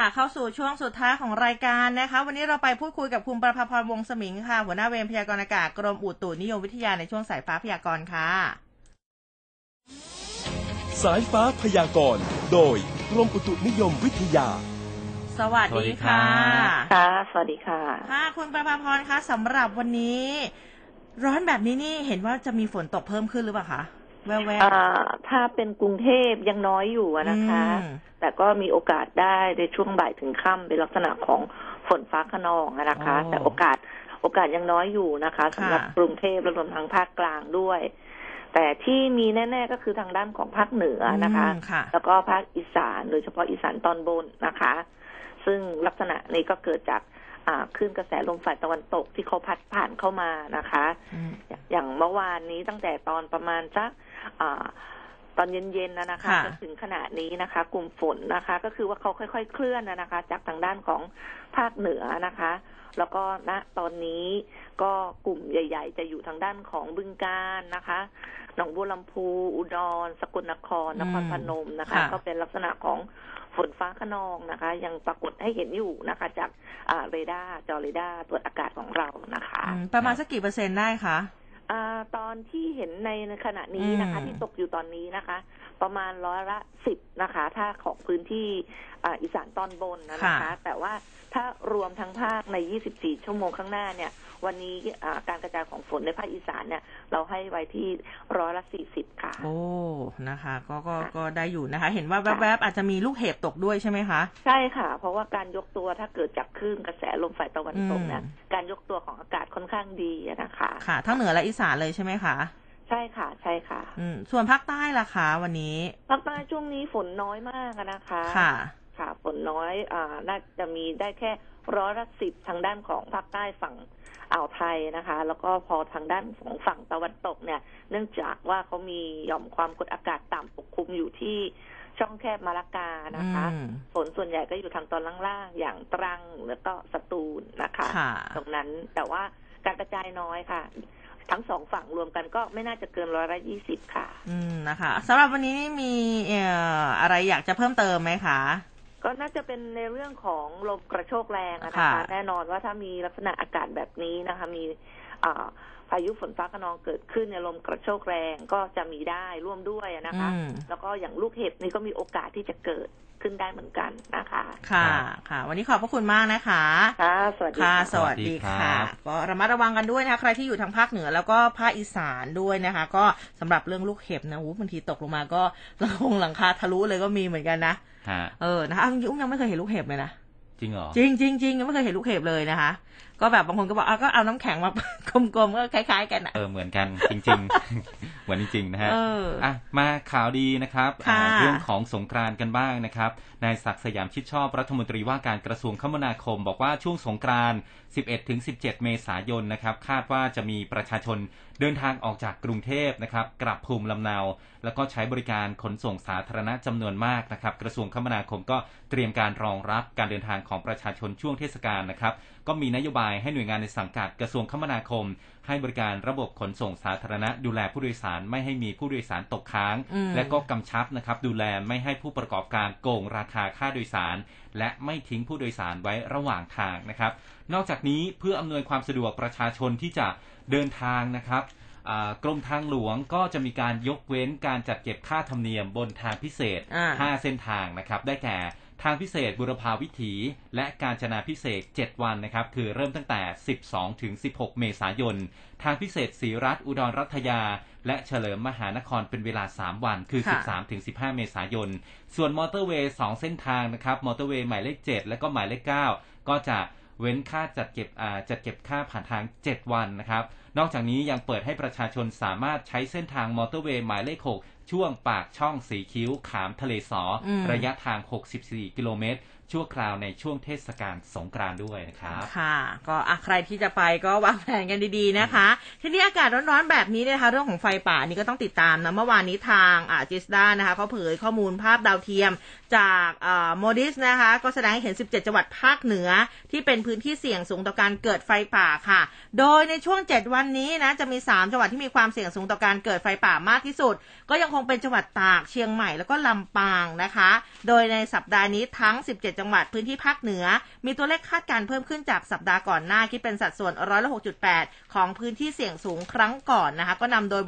เอาละค่ะเข้าสู่ช่วงสุดท้ายของรายการนะคะ วันนี้เราไปพูดคุยกับคุณประภาพรวงศ์สมิงค่ะหัวหน้าเวรพยากรณ์อากาศกรมอุตุนิยมวิทยาในช่วงสายฟ้าพยากรณ์ค่ะ สายฟ้าพยากรณ์โดยกรมอุตุนิยมวิทยา สวัสดีค่ะสวัสดีครับค่ะ สวัสดีค่ะค่ะคุณประภาพรคะสำหรับวันนี้ ร้อนแบบนี้นี่เห็นว่าจะมีฝนตกเพิ่มขึ้นหรือเปล่าคะ แววๆอ่าถ้าเป็นกรุงเทพยังน้อยอยู่อะนะคะอืมแต่ก็มีโอกาสได้ในช่วงบ่ายถึงค่ำเป็นลักษณะของฝนฟ้าขนองอะนะคะอ๋อแต่โอกาสโอกาสยังน้อยอยู่นะคะสำหรับค่ะกรุงเทพและรวมทั้งภาคกลางด้วย แต่ที่มีแน่ ๆ ก็คือทางด้านของภาคเหนือนะคะอืมค่ะแล้วก็ภาคอีสานโดยเฉพาะอีสานตอนบนนะคะ ซึ่งลักษณะนี้ก็เกิดจากอ่า คลื่นกระแสลมฝ่ายตะวันตกที่เขาพัดผ่านเข้ามานะคะอืมอย่างเมื่อวานนี้ตั้งแต่ตอนประมาณสักอาตอนเย็นๆนะนะคะค่ะจนถึงขณะนี้นะคะ กลุ่มฝนนะคะ ก็คือว่าเขาค่อยๆ เคลื่อนนะนะคะ จากทางด้านของภาคเหนือนะคะ แล้วก็ณตอนนี้ก็กลุ่มใหญ่ ๆ จะอยู่ทางด้านของบึงการนะคะ หนองบัวลำพู อุดร สกลนคร นครพนมนะคะค่ะก็เป็นลักษณะของฝนฟ้าขนองนะคะ ยังปรากฏให้เห็นอยู่นะคะ จากอ่าเรดาร์จอเรดาร์ตรวจอากาศของเรานะคะอืมประมาณสักกี่เปอร์เซ็นต์ได้คะอ่าตอนที่เห็นในขณะนี้นะคะอืมที่ตกอยู่ตอนนี้นะคะ ประมาณร้อยละสิบนะคะ ถ้าของพื้นที่อ่าอีสานตอนบนนะนะคะ แต่ว่าถ้ารวมทั้งภาคใน 24 ชั่วโมงข้างหน้าเนี่ย วันนี้อ่าการกระจายของฝนในภาคอีสานเนี่ย เราให้ไว้ที่ร้อยละสี่สิบค่ะ โอ้ นะคะ ก็ก็ก็ได้อยู่นะคะ เห็นว่าแวบๆ อาจจะมีลูกเห็บตกด้วยใช่ไหมคะ ใช่ค่ะ เพราะว่าการยกตัวถ้าเกิดจากคลื่นกระแสลมฝ่ายตะวันตกเนี่ยอืมการยกตัวของอากาศค่อนข้างดีอะนะคะ ค่ะ ทั้งเหนือและอีสานเลยใช่ไหมคะ ใช่ค่ะ ใช่ค่ะ อืมส่วนภาคใต้ล่ะคะวันนี้ภาคใต้ช่วงนี้ฝนน้อยมากอะนะคะ ค่ะ ค่ะ ฝนน้อยอ่าน่าจะมีได้แค่ร้อยละสิบทางด้านของภาคใต้ฝั่งอ่าวไทยนะคะ แล้วก็พอทางด้านของฝั่งตะวันตกเนี่ย เนื่องจากว่าเขามีหย่อมความกดอากาศต่ำปกคลุมอยู่ที่ช่องแคบมาลากานะคะอืมฝนส่วนใหญ่ก็อยู่ทางตอนล่างๆอย่างตรังแล้วก็สตูลนะคะค่ะตรงนั้นแต่ว่าการกระจายน้อยค่ะ ทั้งสองฝั่งรวมกันก็ไม่น่าจะเกินร้อยละยี่สิบค่ะ อืมนะคะสำหรับวันนี้นี่มีเอ่ออะไรอยากจะเพิ่มเติมไหมคะ ก็น่าจะเป็นในเรื่องของลมกระโชกแรงอะนะค่ะคะแน่นอนว่าถ้ามีลักษณะอากาศแบบนี้นะคะ มีอ่า พายุฝนฟ้าขนองเกิดขึ้นในลมกระโชกแรงก็จะมีได้ร่วมด้วยอะนะคะอืมแล้วก็อย่างลูกเห็บนี่ก็มีโอกาสที่จะเกิดขึ้นได้เหมือนกันนะคะ ค่ะ ค่ะ วันนี้ขอบพระคุณมากนะคะ ค่ะ สวัสดีค่ะค่ะสวัสดีสวัสดีครัค่ะบก็ระมัดระวังกันด้วยนะคะ ใครที่อยู่ทางภาคเหนือแล้วก็ภาคอีสานด้วยนะคะ ก็สำหรับเรื่องลูกเห็บนะอู้บางทีตกลงมาก็หลังคงหลังคาทะลุเลยก็มีเหมือนกันนะฮะเออ นะคะเอาจริงๆอุ้มยังไม่เคยเห็นลูกเห็บเลยนะ จริงเหรอจริงจริงจริงไม่เคยเห็นลูกเห็บเลยนะคะ ก็แบบบางคนก็บอกอะก็เอาน้ำแข็งมากลมๆก็คล้าย ๆ กันอะเออเหมือนกันจริง ๆ เหมือนจริงๆนะฮะเอออ่อะมาข่าวดีนะครับค่ะอ่าเรื่องของสงกรานต์กันบ้างนะครับนายศักดิ์สยามชิดชอบรัฐมนตรีว่าการกระทรวงคมนาคม บอกว่าช่วงสงกรานต์11ถึง17 เมษายนนะครับ คาดว่าจะมีประชาชน เดินทางออกจากกรุงเทพนะครับกลับภูมิลำเนา แล้วก็ใช้บริการขนส่งสาธารณะจำนวนมากนะครับ กระทรวงคมนาคมก็เตรียมการรองรับการเดินทางของประชาชนช่วงเทศกาลนะครับ ก็มีนโยบายให้หน่วยงานในสังกัดกระทรวงคมนาคม ให้บริการระบบขนส่งสาธารณะ ดูแลผู้โดยสารไม่ให้มีผู้โดยสารตกค้างอืมและก็กำชับนะครับดูแลไม่ให้ผู้ประกอบการโกงราคาค่าโดยสาร และไม่ทิ้งผู้โดยสารไว้ระหว่างทางนะครับ นอกจากนี้เพื่ออำนวยความสะดวกประชาชนที่จะเดินทางนะครับอ่ากรมทางหลวงก็จะมีการยกเว้นการจัดเก็บค่าธรรมเนียมบนทางพิเศษอ่า5เส้นทางนะครับ ได้แก่ ทางพิเศษบุรพาวิถี และการจนาพิเศษ 7 วันนะครับ คือเริ่มตั้งแต่ 12 ถึง 16 เมษายน ทางพิเศษศรีรัฐอุดรรัตยา และเฉลิมมหานครเป็นเวลา 3 วัน คือค่ะ13 ถึง 15 เมษายน ส่วนมอเตอร์เวย์ 2 เส้นทางนะครับ มอเตอร์เวย์หมายเลข 7 และก็หมายเลข 9 ก็จะ เว้นค่าจัดเก็บอ่าจัดเก็บค่าผ่านทาง 7 วันนะครับ นอกจากนี้ยังเปิดให้ประชาชนสามารถใช้เส้นทางมอเตอร์เวย์หมายเลข 6 ช่วงปากช่องสีคิ้ว ขามทะเลสอรวมระยะทาง 64 กิโลเมตร ชั่วคราวในช่วงเทศกาลสงกรานต์ด้วยนะครับ ค่ะ ก็อะใครที่จะไปก็วางแผนกันดีๆนะคะ ทีนี้อากาศร้อนๆแบบนี้เนี่ยนะคะเรื่องของไฟป่านี่ก็ต้องติดตามนะเมื่อวานนี้ทางอ่าจิสด้านะคะเขาเผยข้อมูลภาพดาวเทียมจากโมดิสนะคะ ก็แสดงให้เห็น 17 จังหวัดภาคเหนือที่เป็นพื้นที่เสี่ยงสูงต่อการเกิดไฟป่าค่ะ โดยในช่วง 7 วันนี้นะจะมี 3 จังหวัดที่มีความเสี่ยงสูงต่อการเกิดไฟป่ามากที่สุด ก็ยังคงเป็นจังหวัดตากเชียงใหม่แล้วก็ลำปางนะคะ โดยในสัปดาห์นี้ทั้ง 17 จังหวัดพื้นที่ภาคเหนือ มีตัวเลขคาดการเพิ่มขึ้นจากสัปดาห์ก่อนหน้าคิดเป็นสัดส่วนร้อยละ6.8 ของพื้นที่เสี่ยงสูงครั้งก่อนนะคะ ก็นำโดย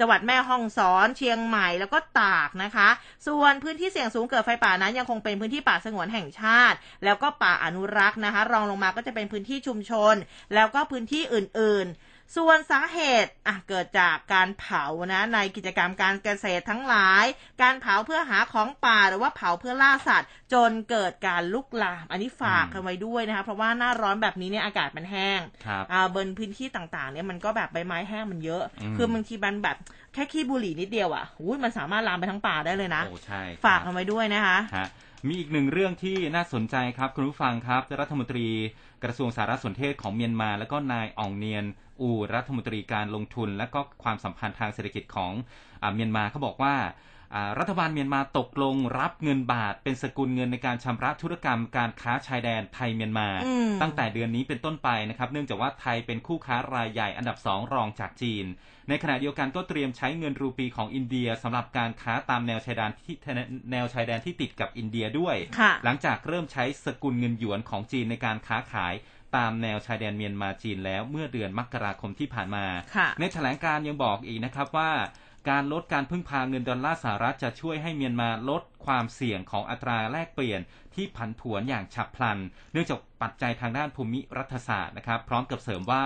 จังหวัดแม่ฮ่องสอน เชียงใหม่แล้วก็ตากนะคะ ส่วนพื้นที่เสี่ยงสูงเกิดไฟป่านั้นยังคงเป็นพื้นที่ป่าสงวนแห่งชาติ แล้วก็ป่าอนุรักษ์นะคะ รองลงมาก็จะเป็นพื้นที่ชุมชน แล้วก็พื้นที่อื่น ๆส่วนสาเหตุอะเกิดจากการเผานะในกิจกรรมการเกษตรทั้งหลาย การเผาเพื่อหาของป่าหรือว่าเผาเพื่อล่าสัตว์ จนเกิดการลุกลาม อันนี้ฝากกันไว้ด้วยนะคะ เพราะว่าหน้าร้อนแบบนี้เนี่ยอากาศมันแห้งครับอ่าบนพื้นที่ต่างๆเนี่ยมันก็แบบใบไม้แห้งมันเยอะอืมคือบางทีมันแบบ แค่ขี้บุหรี่นิดเดียวอะอุ้ยมันสามารถลามไปทั้งป่าได้เลยนะ โอ้ใช่ครับฝากกันไว้ด้วยนะคะฮะมีอีกหนึ่งเรื่องที่น่าสนใจครับคุณผู้ฟังครับ รัฐมนตรีกระทรวงสารสนเทศของเมียนมา แล้วก็นายอ่องเนียน อูรัฐมนตรีการลงทุน และก็ความสัมพันธ์ทางเศรษฐกิจของอาเมียนมาเขาบอกว่าอ่ารัฐบาลเมียนมาตกลงรับเงินบาทเป็นสกุลเงินในการชำระธุรกรรมการค้าชายแดนไทยเมียนมาอืมตั้งแต่เดือนนี้เป็นต้นไปนะครับ เนื่องจากว่าไทยเป็นคู่ค้ารายใหญ่อันดับสองรองจากจีน ในขณะเดียวกันก็เตรียมใช้เงินรูปีของอินเดียสำหรับการค้าตามแนวชายแดนที่แนวชายแดนที่ติดกับอินเดียด้วยค่ะหลังจากเริ่มใช้สกุลเงินหยวนของจีนในการค้าขายตามแนวชายแดนเมียนมาจีนแล้วเมื่อเดือนมกราคมที่ผ่านมาค่ะในแถลงการยังบอกอีกนะครับว่าการลดการพึ่งพาเงินดอลลาร์สหรัฐจะช่วยให้เมียนมาลดความเสี่ยงของอัตราแลกเปลี่ยนที่ผันผวนอย่างฉับพลัน เนื่องจากปัจจัยทางด้านภูมิรัฐศาสตร์นะครับ พร้อมกับเสริมว่า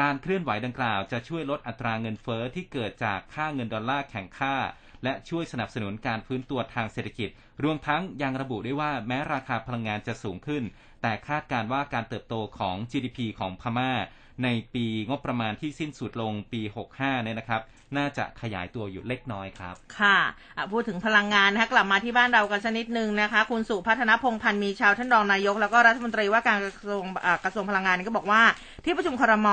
การเคลื่อนไหวดังกล่าวจะช่วยลดอัตราเงินเฟ้อที่เกิดจากค่าเงินดอลลาร์แข่งค่า และช่วยสนับสนุนการฟื้นตัวทางเศรษฐกิจ รวมทั้งยังระบุได้ว่าแม้ราคาพลังงานจะสูงขึ้น แต่คาดการว่าการเติบโตของ GDP ของพม่า ในปีงบประมาณที่สิ้นสุดลงปี 65 เนี่ยนะครับ น่าจะขยายตัวอยู่เล็กน้อยครับ ค่ะอะพูดถึงพลังงานนะคะกลับมาที่บ้านเรากันสักนิดนึงนะคะ คุณสุพัฒนพงพันธ์มีชาวท่านรองนายก แล้วก็รัฐมนตรีว่าการกระทรวงกระทรวงพลังงานก็บอกว่า ที่ประชุมครม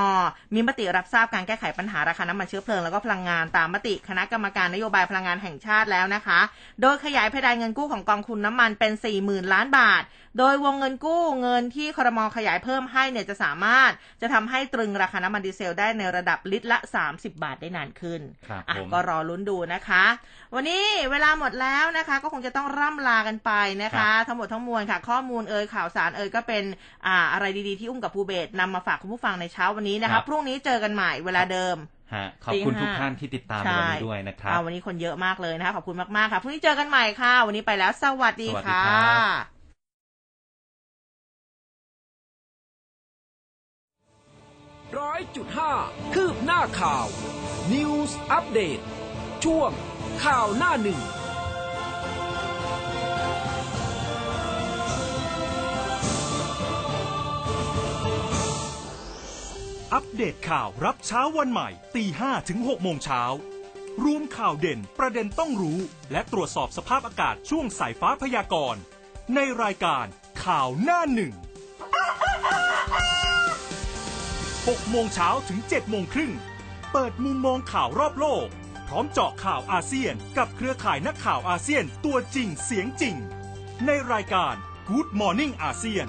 มีมติรับทราบการแก้ไขปัญหาราคาน้ำมันเชื้อเพลิงแล้วก็พลังงานตามมติคณะกรรมการนโยบายพลังงานแห่งชาติแล้วนะคะ โดยขยายเพดานเงินกู้ของกองทุนน้ำมันเป็น 40,000 ล้านบาท โดยวงเงินกู้เงินที่ครมขยายเพิ่มให้เนี่ยจะสามารถจะทำให้ตรึงราคาน้ำมันดีเซลได้ในระดับลิตรละ 30 บาทได้นานขึ้นครับอะผมก็รอลุ้นดูนะคะ วันนี้เวลาหมดแล้วนะคะ ก็คงจะต้องร่ำลากันไปนะคะ ทั้งหมดทั้งมวลค่ะ ข้อมูลเอ่ยข่าวสารเอ่ยก็เป็นอ่าอะไรดีๆที่อุ้มกับภูเบศนำมาฝากคุณผู้ฟังในเช้าวันนี้นะครัคะบพรุ่งนี้เจอกันใหม่เวลาเดิมฮะขอบคุณตีห้าทุกท่านที่ติดตามในวันนี้ด้วยนะครับอ่าวันนี้คนเยอะมากเลยนะคะขอบคุณมากๆค่ะพรุ่งนี้เจอกันใหม่ค่ะ วันนี้ไปแล้ว สวัสดีสวัสดีค่ะ ร้อยจุดห้าคืบหน้าข่าว News Update ช่วงข่าวหน้าหนึ่ง อัปเดตข่าวรับเช้าวันใหม่ตีห้ถึงหกโมงเช้ารวมข่าวเด่นประเด็นต้องรู้ และตรวจสอบสภาพอากาศช่วงสายฟ้าพยากรณ์ ในรายการข่าวหน้าหนึ่ง 6 โมงเช้าถึง 7 โมงครึ่ง เปิดมุมมองข่าวรอบโลก พร้อมเจาะข่าวอาเซียน กับเครือข่ายนักข่าวอาเซียนตัวจริงเสียงจริง ในรายการ Good Morning อาเซียน